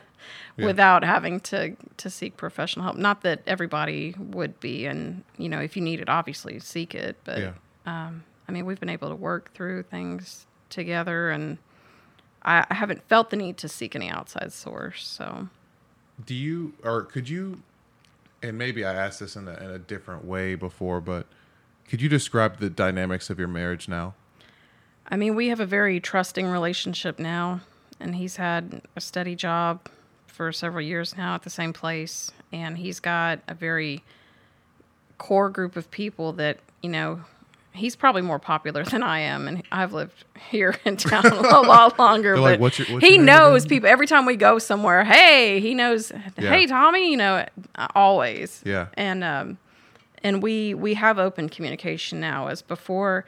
without having to to seek professional help. Not that everybody would be, and you know, if you need it, obviously seek it. But Yeah. um, I mean, we've been able to work through things together, and I, I haven't felt the need to seek any outside source. So. Do you or could you? And maybe I asked this in a, in a different way before, but could you describe the dynamics of your marriage now? I mean, we have a very trusting relationship now, and he's had a steady job for several years now at the same place, and he's got a very core group of people that you know. He's probably more popular than I am, and I've lived here in town a lot longer. But like, "What's your- what's he knows again?" people every time we go somewhere. Hey, he knows. Yeah. Hey, Tommy, you know, always. Yeah. And um, and we we have open communication now. As before,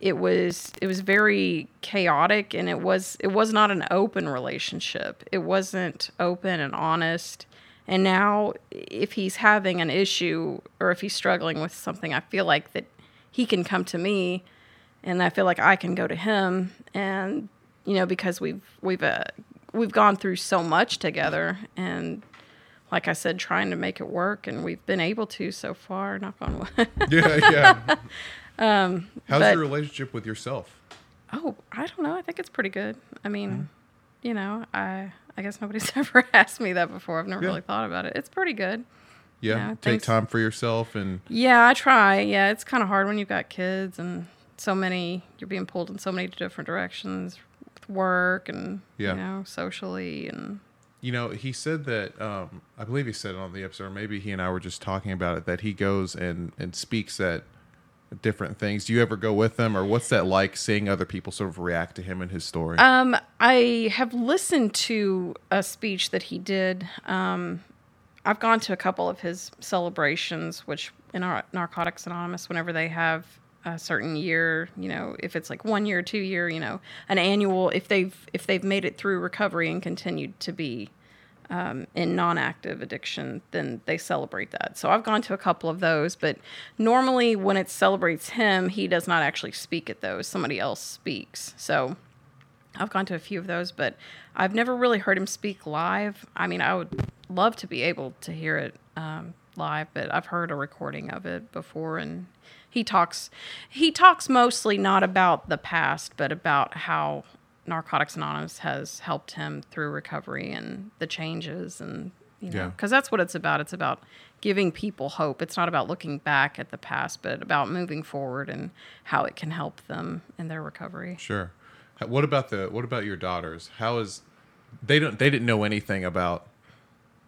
it was it was very chaotic, and it was it was not an open relationship. It wasn't open and honest. And now, if he's having an issue or if he's struggling with something, I feel like that he can come to me, and I feel like I can go to him, and you know because we've we've uh, we've gone through so much together, and like I said, trying to make it work, and we've been able to so far. Knock on wood. Yeah, yeah. How's but- your relationship with yourself? oh, I don't know. I think it's pretty good. I mean, you know, I I guess nobody's ever asked me that before. I've never Yeah. really thought about it. It's pretty good. Yeah, Yeah, take thanks. time for yourself and Yeah, I try. Yeah, it's kind of hard when you've got kids and so many. You're being pulled in so many different directions with work and Yeah. you know socially and You know, he said that um, I believe he said it on the episode. Or maybe he and I were just talking about it. That he goes and and speaks at different things. Do you ever go with them, or what's that like? Seeing other people sort of react to him and his story. Um, I have listened to a speech that he did. Um, I've gone to a couple of his celebrations, which in our Narcotics Anonymous, whenever they have a certain year, you know, if it's like one year, two year, you know, an annual, if they've if they've made it through recovery and continued to be um, in non-active addiction, then they celebrate that. So I've gone to a couple of those, but normally when it celebrates him, he does not actually speak at those. Somebody else speaks. So I've gone to a few of those, but I've never really heard him speak live. I mean, I would love to be able to hear it um, live, but I've heard a recording of it before, and he talks. He talks mostly not about the past, but about how Narcotics Anonymous has helped him through recovery and the changes, and you know, Yeah. because that's what it's about. It's about giving people hope. It's not about looking back at the past, but about moving forward and how it can help them in their recovery. Sure. What about the what about your daughters? How is they don't they didn't know anything about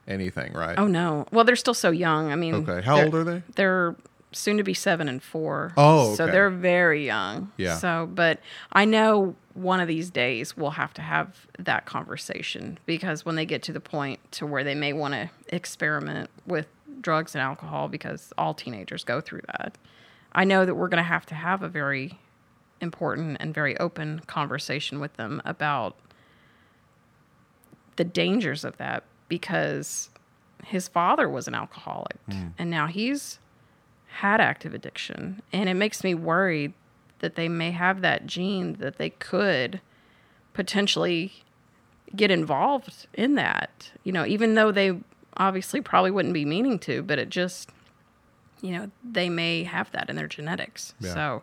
anything, right? Oh no. Well, they're still so young. I mean, Okay. How old are they? They're soon to be seven and four. Oh, so okay. they're very young. Yeah. So, but I know one of these days we'll have to have that conversation because when they get to the point to where they may want to experiment with drugs and alcohol, because all teenagers go through that, I know that we're going to have to have a very important and very open conversation with them about the dangers of that because his father was an alcoholic hmm. and now he's had active addiction and it makes me worried that they may have that gene that they could potentially get involved in that you know even though they obviously probably wouldn't be meaning to but it just you know they may have that in their genetics. Yeah. so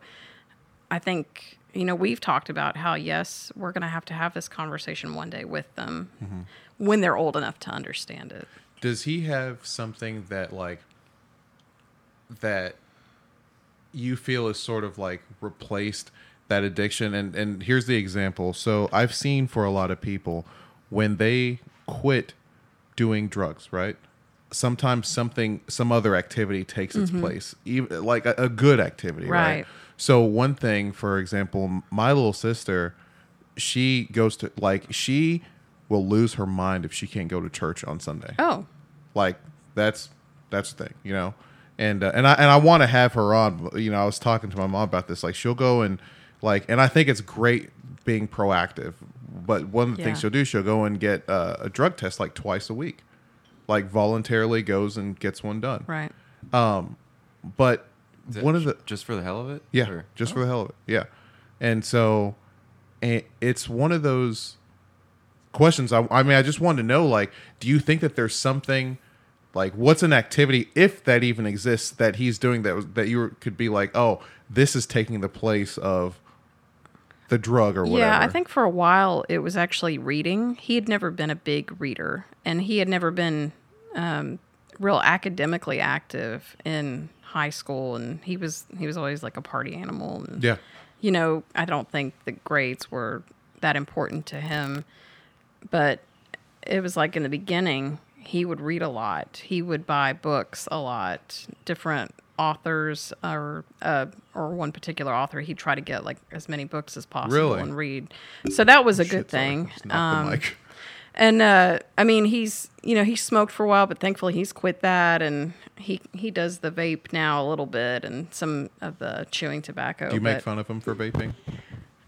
i think you know we've talked about how yes we're going to have to have this conversation one day with them mm-hmm. when they're old enough to understand it. Does he have something that like that you feel is sort of like replaced that addiction? And and here's the example. So I've seen for a lot of people when they quit doing drugs, right? Sometimes something some other activity takes its mm-hmm. place, even like a, a good activity, right? Right. So one thing, for example, my little sister, she goes to like she will lose her mind if she can't go to church on Sunday oh like that's that's the thing you know and uh, and i and i want to have her on you know i was talking to my mom about this like she'll go and like and i think it's great being proactive but one of the things she'll do she'll go and get uh, a drug test like twice a week like voluntarily goes and gets one done right Um, but one of the just for the hell of it? yeah, Or- just for the hell of it. Yeah, and so, and it's one of those questions. I, I mean, I just wanted to know, like, do you think that there's something, like, what's an activity, if that even exists, that he's doing that that you could be like, oh, this is taking the place of the drug or whatever. Yeah, I think for a while it was actually reading. He had never been a big reader, and he had never been um, real academically active in high school. And he was he was always like a party animal. And, Yeah. you know, I don't think the grades were that important to him. But it was like in the beginning, he would read a lot. He would buy books a lot, different authors or uh, or one particular author. He'd try to get like as many books as possible Really? and read. So that was a good Shit, sorry. thing. Um, and uh, I mean, he's you know he smoked for a while, but thankfully he's quit that, and he he does the vape now a little bit and some of the chewing tobacco. Do you make fun of him for vaping?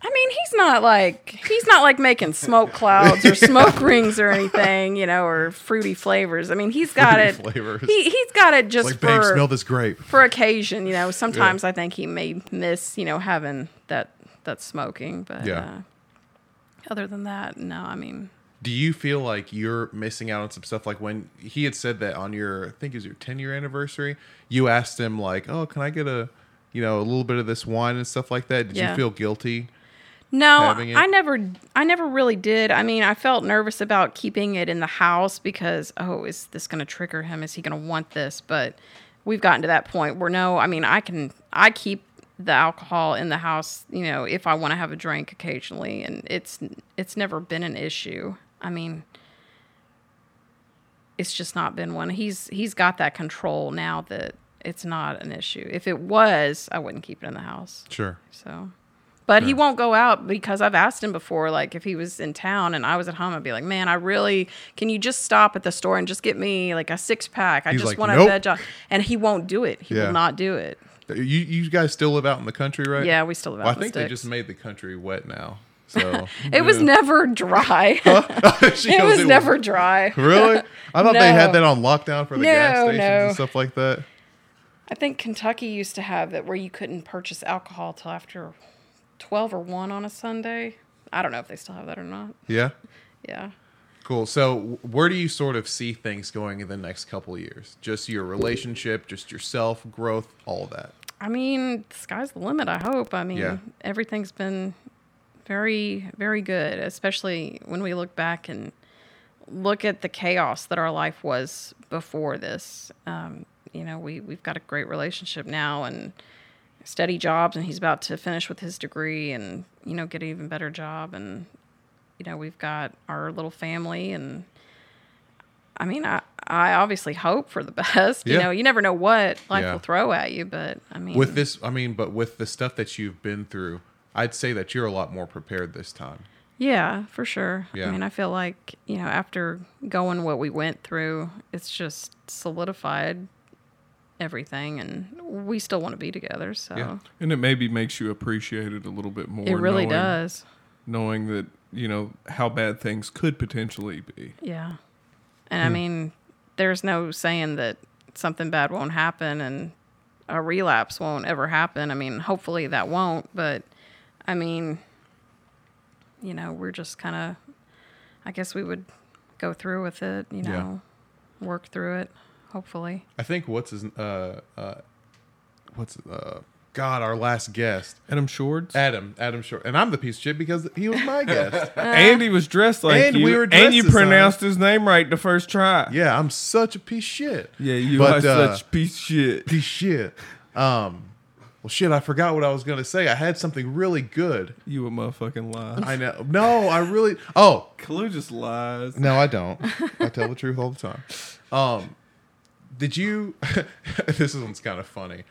I mean, he's not like he's not like making smoke clouds or smoke rings or anything, you know, or fruity flavors. I mean, he's got Fruity it. flavors. He he's got it just Like, babe, for smell this grape. for occasion. You know, sometimes I think he may miss you know having that that smoking, but Yeah. uh, other than that, no. I mean, Do you feel like you're missing out on some stuff? Like when he had said that on your, I think it was your 10 year anniversary, you asked him like, "Oh, can I get a, you know, a little bit of this wine and stuff like that?" Did Yeah. you feel guilty? No. I never I never really did. I mean, I felt nervous about keeping it in the house because oh, is this going to trigger him? Is he going to want this? But we've gotten to that point where no, I mean, I can I keep the alcohol in the house, you know, if I want to have a drink occasionally and it's it's never been an issue. I mean, it's just not been one. He's he's got that control now that it's not an issue. If it was, I wouldn't keep it in the house. Sure. So, but he won't go out because I've asked him before, like if he was in town and I was at home, I'd be like, man, I really, can you just stop at the store and just get me like a six pack? I He's just like, want "Nope." a veg. on-" And he won't do it. He Yeah. will not do it. Uh, you you guys still live out in the country, right? Yeah, we still live Well, I out in the think they just made the country wet now. So It was never dry. It was never dry. Really? I thought they had that on lockdown for the gas stations no. and stuff like that. I think Kentucky used to have it where you couldn't purchase alcohol till after 12 or 1 on a Sunday. I don't know if they still have that or not. Yeah. Yeah. Cool. So, where do you sort of see things going in the next couple of years? Just your relationship, just yourself, growth, all that. I mean, the sky's the limit, I hope. I mean, Yeah. everything's been very, very good, especially when we look back and look at the chaos that our life was before this. Um, you know, we, we've got a great relationship now and steady jobs, and he's about to finish with his degree and, you know, get an even better job. And, you know, we've got our little family and, I mean, I, I obviously hope for the best. You know, you never know what life Yeah. will throw at you, but I mean, With this, I mean, but with the stuff that you've been through, I'd say that you're a lot more prepared this time. yeah, for sure. Yeah. I mean, I feel like you know, after going what we went through, it's just solidified everything, and we still want to be together. So Yeah. And it maybe makes you appreciate it a little bit more. it really knowing- does. knowing that you know how bad things could potentially be. Yeah. And I hmm. mean, there's no saying that something bad won't happen and a relapse won't ever happen. I mean, hopefully that won't, but I mean, you know, we're just kind of, I guess we would go through with it, you Yeah. know, work through it, hopefully. I think what's his uh uh what's uh God, our last guest. Adam Shorts. Adam, Adam Short. And I'm the piece of shit because he was my guest. and he was dressed like And you, we were and you pronounced his name right the first try. yeah, I'm such a piece of shit. Yeah, you But, are uh, such piece of shit. Piece of shit. Um well shit, I forgot what I was gonna say. I had something really good. You a motherfucking lie. I know. No, I really Oh, Clue just lies. No, I don't. I tell the truth all the time. Um, did you? this one's kind of funny.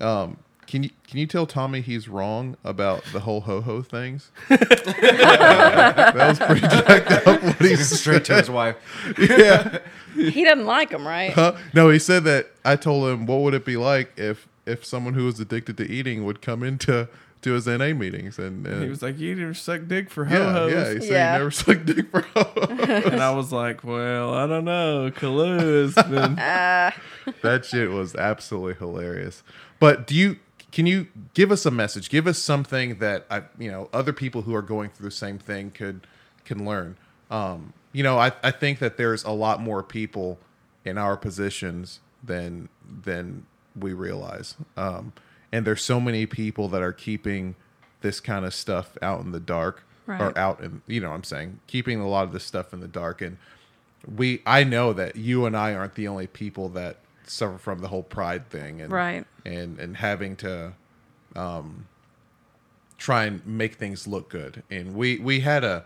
Um, can you can you tell Tommy he's wrong about the whole ho ho things? that was pretty jacked up. What he Straight to his wife. yeah. he doesn't like them, right? Huh? No, he said that. I told him, what would it be like if if someone who was addicted to eating would come into to his NA meetings and, and He was like, "You never suck dick for yeah, ho-hos." yeah. He said Yeah. he never sucked dick for ho and I was like, "Well, I don't know. Kalu has been." that shit was absolutely hilarious. But do you can you give us a message? Give us something that I you know other people who are going through the same thing could can learn. Um, you know, I, I think that there's a lot more people in our positions than than we realize. Um, and there's so many people that are keeping this kind of stuff out in the dark Right. or out in you know what I'm saying keeping a lot of this stuff in the dark and we I know that you and I aren't the only people that suffer from the whole pride thing and Right. and and having to um try and make things look good and we we had a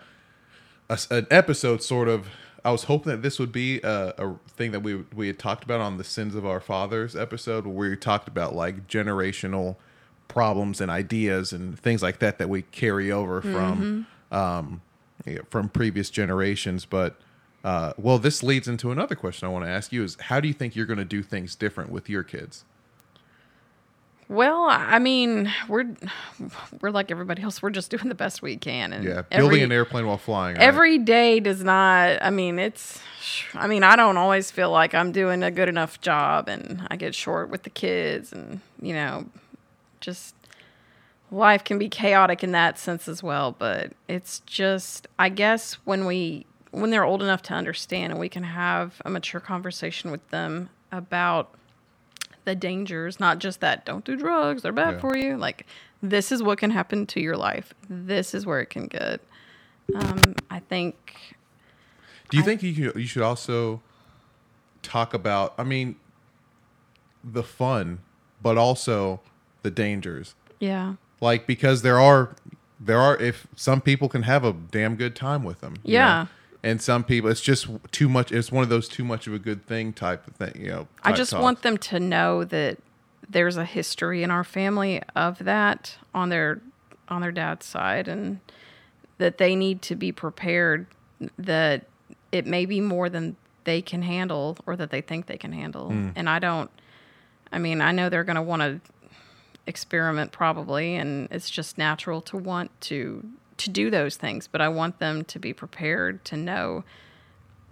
an episode sort of I was hoping that this would be a, a thing that we we had talked about on the sins of our fathers episode where we talked about like generational problems and ideas and things like that that we carry over from um, from previous generations. But uh, well, this leads into another question I want to ask you: is how do you think you're going to do things different with your kids? Well, I mean, we're we're like everybody else. We're just doing the best we can, and Yeah, every, building an airplane while flying. right? every day does not. I mean, it's. I mean, I don't always feel like I'm doing a good enough job, and I get short with the kids, and you know, just life can be chaotic in that sense as well. But it's just, I guess, when we when they're old enough to understand, and we can have a mature conversation with them about the dangers, not just that don't do drugs, they're bad Yeah. for you. Like this is what can happen to your life. This is where it can get. Um, I think Do you think you you should also talk about? I mean, the fun, but also the dangers. yeah. Like because there are there are if some people can have a damn good time with them. Yeah. know? And some people, it's just too much. It's one of those too much of a good thing type of thing. You know. I just talks. want them to know that there's a history in our family of that on their on their dad's side and that they need to be prepared that it may be more than they can handle or that they think they can handle. Hmm. And I don't I mean, I know they're going to want to experiment probably and it's just natural to want to to do those things, but I want them to be prepared to know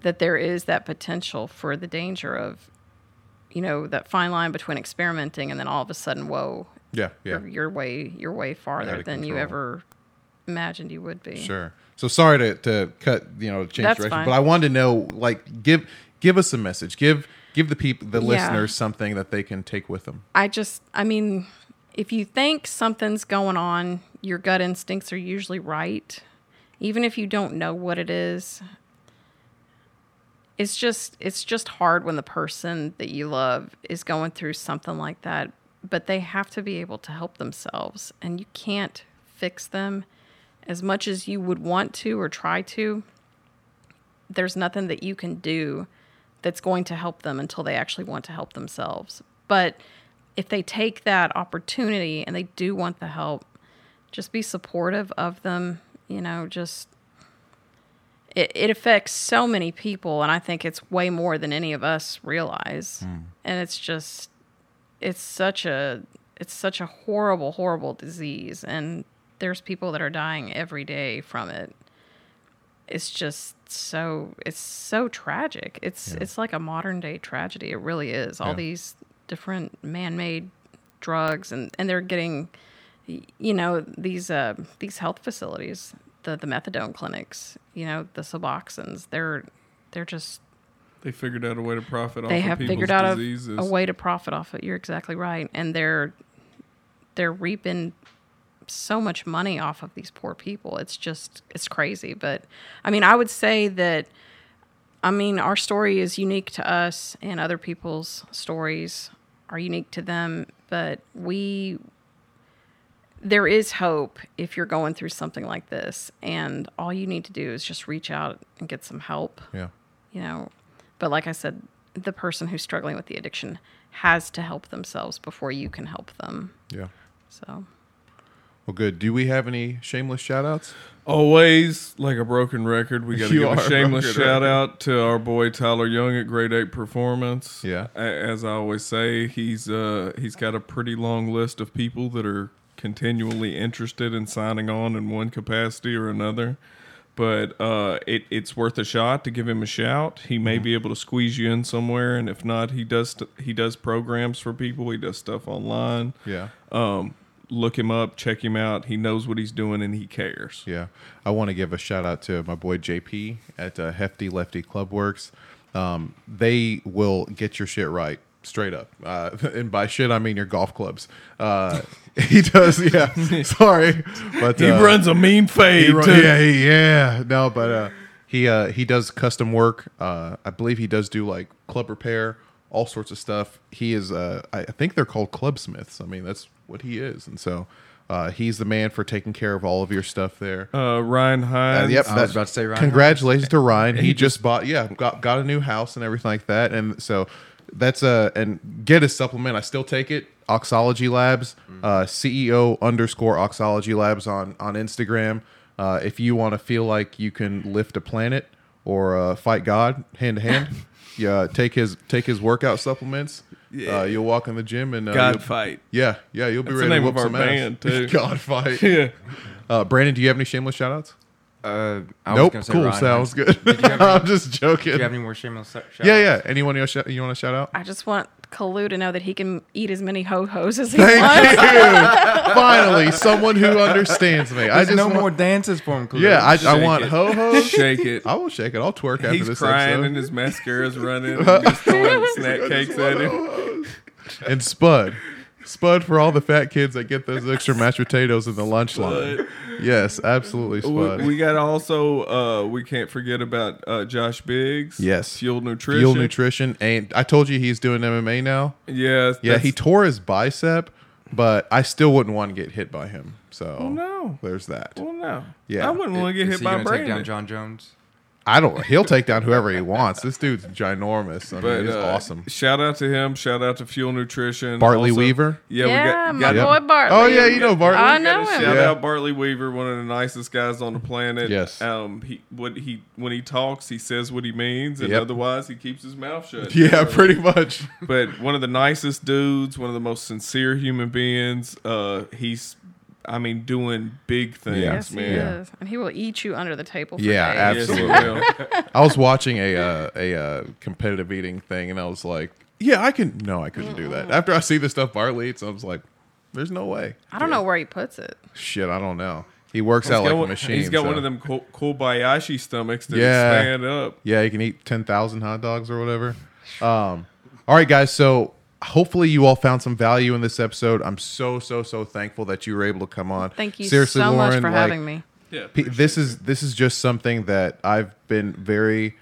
that there is that potential for the danger of you know that fine line between experimenting and then all of a sudden whoa Yeah. Yeah. you're, you're way you're way farther than you ever imagined you would be Sure. So sorry to, to cut, you know, change That's direction, fine. but I wanted to know, like, give give us a message. Give give the people, the Yeah. listeners, something that they can take with them. I just, I mean, if you think something's going on, your gut instincts are usually right. Even if you don't know what it is, it's just, it's just hard when the person that you love is going through something like that. But they have to be able to help themselves, and you can't fix them as much as you would want to or try to. There's nothing that you can do that's going to help them until they actually want to help themselves. But if they take that opportunity and they do want the help, just be supportive of them. You know, just it, it affects so many people, and I think it's way more than any of us realize. Hmm. And it's just, it's such a, it's such a horrible, horrible disease, and there's people that are dying every day from it. It's just so it's so tragic. It's it's like a modern day tragedy. It really is. All Yeah. these different man-made drugs and and they're getting you know these uh these health facilities, the the methadone clinics, you know, the Suboxones, they're they're just They figured out a way to profit off they of have people's figured out a, a way to profit off it. You're exactly right, and they're they're reaping so much money off of these poor people. It's just it's crazy. But I mean, I would say that I mean our story is unique to us, and other people's stories are unique to them. But we there is hope if you're going through something like this, and all you need to do is just reach out and get some help Yeah. you know but like i said the person who's struggling with the addiction has to help themselves before you can help them Yeah. so Well, good. Do we have any shameless shout outs? Always, like a broken record, we got to You give a a shameless broken shout record. out to our boy Tyler Young at Grade Eight Performance. Yeah. As I always say, he's uh, he's got a pretty long list of people that are continually interested in signing on in one capacity or another. But uh, it, it's worth a shot to give him a shout. He Mm-hmm. may be able to squeeze you in somewhere, and if not, he does st- he does programs for people. He does stuff online. Yeah. Um, look him up, check him out. He knows what he's doing, and he cares. Yeah, I want to give a shout out to my boy JP at uh, Hefty Lefty Club Works. Um, they will get your shit right, straight up. Uh, and by shit, I mean your golf clubs. Uh, he does, yeah. sorry, but He uh, runs a mean fade. run- yeah, he- yeah. No, but uh, he uh, he does custom work. Uh, I believe he does do like club repair, all sorts of stuff. He is. Uh, I I think they're called clubsmiths. I mean, that's what he is, and so. Uh, he's the man for taking care of all of your stuff there. Uh, Ryan Uh, Hines. yep, I was about to say Ryan Congratulations to Ryan. He, just bought, yeah, got got a new house and everything like that. And so that's a and get a supplement. I still take it. Oxology Labs, uh, CEO underscore Oxology Labs on on Instagram. Uh, if you want to feel like you can lift a planet or uh, fight God hand to hand, yeah, take his take his workout supplements. Yeah. Uh, you'll walk in the gym and uh, God you'll- fight. Yeah, yeah, you'll be That's the ready to whoop of our some ass. band, too. God fight. Yeah. Uh, Brandon, do you have any shameless shout outs? Uh, I Nope. gonna say Cool. Ryan Sounds Hines. good. Did you have any, I'm just joking. do you have any more shameless shout yeah, yeah. Anyone else sh- you want to shout out? i just want kalu to know that he can eat as many ho-hos as he Thank wants you. Finally, someone who understands me. I There's just no want- more dances for him. Khalil. Yeah, I, I want ho hos. Shake it. I will shake it. I'll twerk after He's this crying episode. and his mascara's running. And just throwing snack cakes at him. and Spud, Spud for all the fat kids that get those extra mashed potatoes in the lunch line. Yes, absolutely, Spud. We, we got also uh, we can't forget about uh, Josh Biggs. Yes. Fuel Nutrition. Fuel nutrition, and I told you he's doing MMA now. Yeah. Yeah, that's- he tore his bicep, but I still wouldn't want to get hit by him. So Oh no. there's that. Well, no. Yeah. I wouldn't want to get Is hit he by gonna take Brandon. down Jon Jones? I don't. He'll take down whoever he wants. This dude's ginormous. I But mean, he's uh, awesome. Shout out to him. Shout out to Fuel Nutrition. Bartley Also- Weaver. Yeah, we got, my got boy bartley Oh yeah, you know Bartley. I We gotta know him. Shout Yeah. out Bartley Weaver, one of the nicest guys on the planet. Yes. Um. He what he when he talks, he says what he means, and Yep. otherwise he keeps his mouth shut. Yeah, pretty much. But one of the nicest dudes, one of the most sincere human beings. Uh, he's, I mean, doing big things, yes he man. is and he will eat you under the table for Yeah, days. Absolutely. I was watching a uh, a uh, competitive eating thing, and I was like, "Yeah, I can." No, I couldn't do that. After I see the stuff Bartley eats, I was like, "There's no way." i don't know where he puts it Shit, I don't know. He works He's out got like a one- machine. He's got so- one of them Ko- Kobayashi stomachs that Yeah. stand up. Yeah, you can eat 10,000 hot dogs or whatever. Um, all right, guys. So hopefully you all found some value in this episode. I'm so, so, so thankful that you were able to come on. thank you Seriously, so Lauren, much for like, having me Yeah, this is this is just something that I've been very.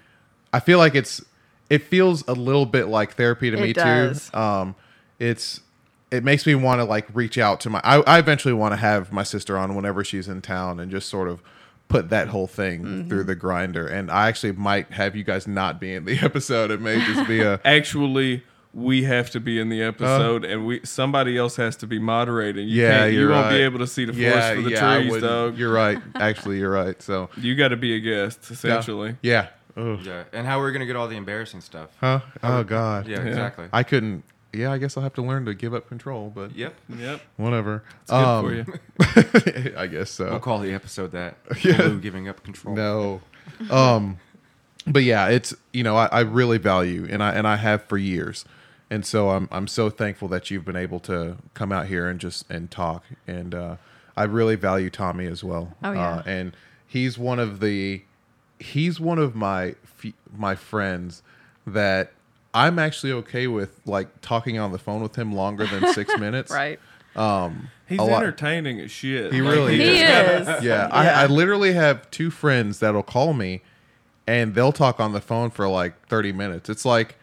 I feel like it's. It feels a little bit like therapy to It me does. too. Um, it's. It makes me want to like reach out to my. I, I eventually want to have my sister on whenever she's in town and just sort of put that whole thing Mm-hmm. through the grinder. And I actually might have you guys not be in the episode. It may just be a. actually we have to be in the episode and we somebody else has to be moderating. You yeah, can't- you you're won't right. be able to see the forest for the yeah, I trees, wouldn't. dog. You're right. Actually, you're right. So you got to be a guest, essentially. yeah. Ugh. Yeah. And how we're gonna get all the embarrassing stuff? Huh? Oh God. Yeah, exactly. I couldn't. yeah, I guess I'll have to learn to give up control, but Yep. Yep. whatever. It's good Um, for you. I guess so. We'll call the episode that. Yeah. Blue giving up control. No. Um but yeah, it's you know, I, I really value and I and I have for years. And so I'm I'm so thankful that you've been able to come out here and just and talk. And uh I really value Tommy as well. Oh, yeah. Uh, and he's one of the he's one of my fe- my friends that I'm actually okay with like talking on the phone with him longer than 6 minutes. Right. He's a lot- entertaining as shit. He Like, really He is. is. Yeah, I, I literally have two friends that'll call me, and they'll talk on the phone for like thirty minutes. It's like,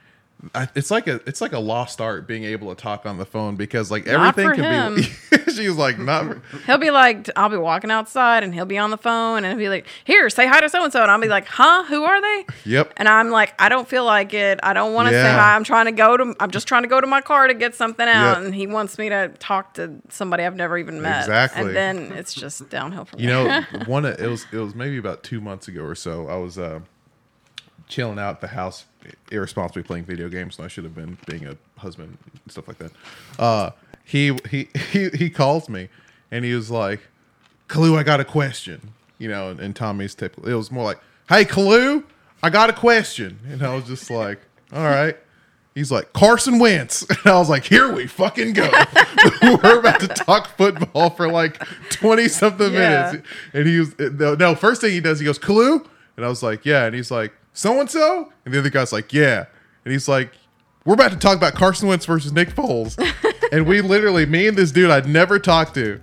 I- it's like a it's like a lost art being able to talk on the phone because like Not everything for can be. she's like not. He'll be like, I'll be walking outside and he'll be on the phone and he'll be like, Here, say hi to so and so. And I'll be like, Huh? Who are they? Yep. And I'm like, I don't feel like it. I don't want to say hi. I'm trying to go to, I'm just trying to go to my car to get something out. Yep. And he wants me to talk to somebody I've never even met. Exactly. And then it's just downhill from there. You there. know, one of- it was it was maybe about two months ago or so. I was uh, chilling out at the house, irresponsibly playing video games. And I should have been being a husband and stuff like that. Uh, he he he he calls me, and he was like, "Kalu, I got a question." You know, and, and Tommy's typical. It was more like, "Hey, Kalu, I got a question," and I was just like, "All right." He's like Carson Wentz, and I was like, "Here we fucking go." We're about to talk football for like twenty something Yeah. minutes, and he was no, no. First thing he does, he goes, "Kalu," and I was like, "Yeah," and he's like, "So and so," and the other guy's like, "Yeah," and he's like, "We're about to talk about Carson Wentz versus Nick Foles," and we literally, me and this dude I'd never talked to.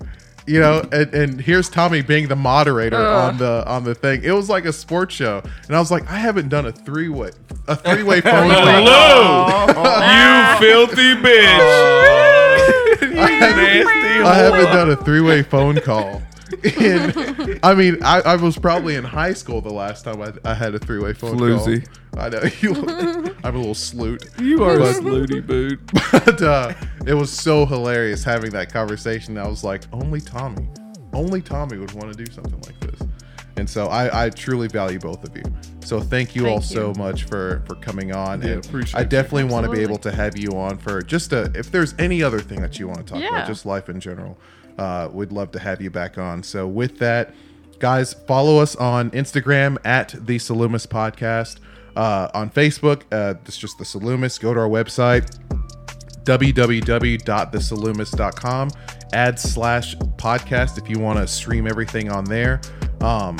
You know, and, and here's Tommy being the moderator Ugh. on the on the thing. It was like a sports show, and I was like, I haven't done a three way a three way phone call. Hello, you filthy bitch. you nasty I haven't done a three way phone call. And I mean, I, I was probably in high school the last time I, I had a three way phone Floozy. call. I know you. I'm a little sloot. You are a But- slutty boot. But uh, it was so hilarious having that conversation. I was like, only Tommy, only Tommy would want to do something like this. And so I, I truly value both of you. So thank you Thank all you. so much for for coming on. Yeah, and appreciate I definitely want to be able to have you on for just a if there's any other thing that you want to talk Yeah. about, just life in general. Uh, we'd love to have you back on. So with that, guys, follow us on Instagram at the Salumis Podcast. Uh, on Facebook, uh, it's just the Salumis. Go to our website, www.thesalumis.com add slash podcast if you want to stream everything on there um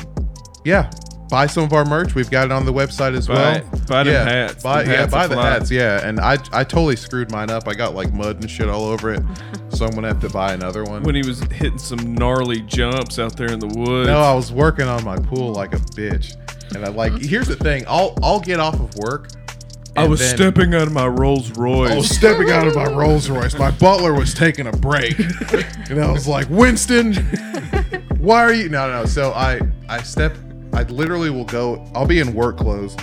yeah buy some of our merch we've got it on the website as Buy well. Buy yeah, hats. buy, yeah hats buy the fly. hats yeah and i i totally screwed mine up i got like mud and shit all over it so i'm gonna have to buy another one When he was hitting some gnarly jumps out there in the woods. no i was working on my pool like a bitch and i like here's the thing i'll i'll get off of work I was then- stepping out of my Rolls Royce. I was stepping out of my Rolls Royce. My butler was taking a break, and I was like, "Winston, why are you?" No, no. So I, I step. I literally will go. I'll be in work clothes,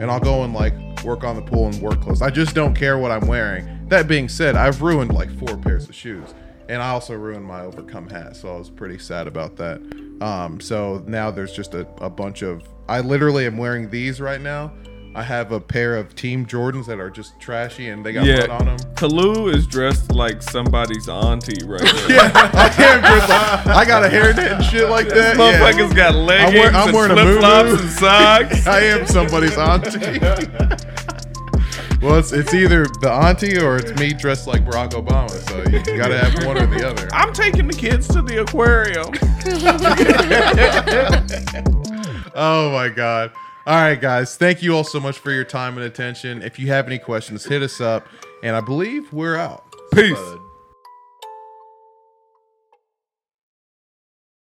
and I'll go and like work on the pool in work clothes. I just don't care what I'm wearing. That being said, I've ruined like four pairs of shoes, and I also ruined my overcome hat. So I was pretty sad about that. Um, so now there's just a, a bunch of. I literally am wearing these right now. I have a pair of Team Jordans that are just trashy and they got yeah, mud on them. Kalu is dressed like somebody's auntie right now. Yeah, I am dressed like I got a hairnet and shit like that. Yeah. Motherfucker's got leggings wear- I'm wearing flip flops and socks. I am somebody's auntie. well, it's, it's either the auntie or it's me dressed like Barack Obama. So you got to have one or the other. I'm taking the kids to the aquarium. Oh my god. All right, guys. Thank you all so much for your time and attention. If you have any questions, hit us up. And I believe we're out. Peace. Bud.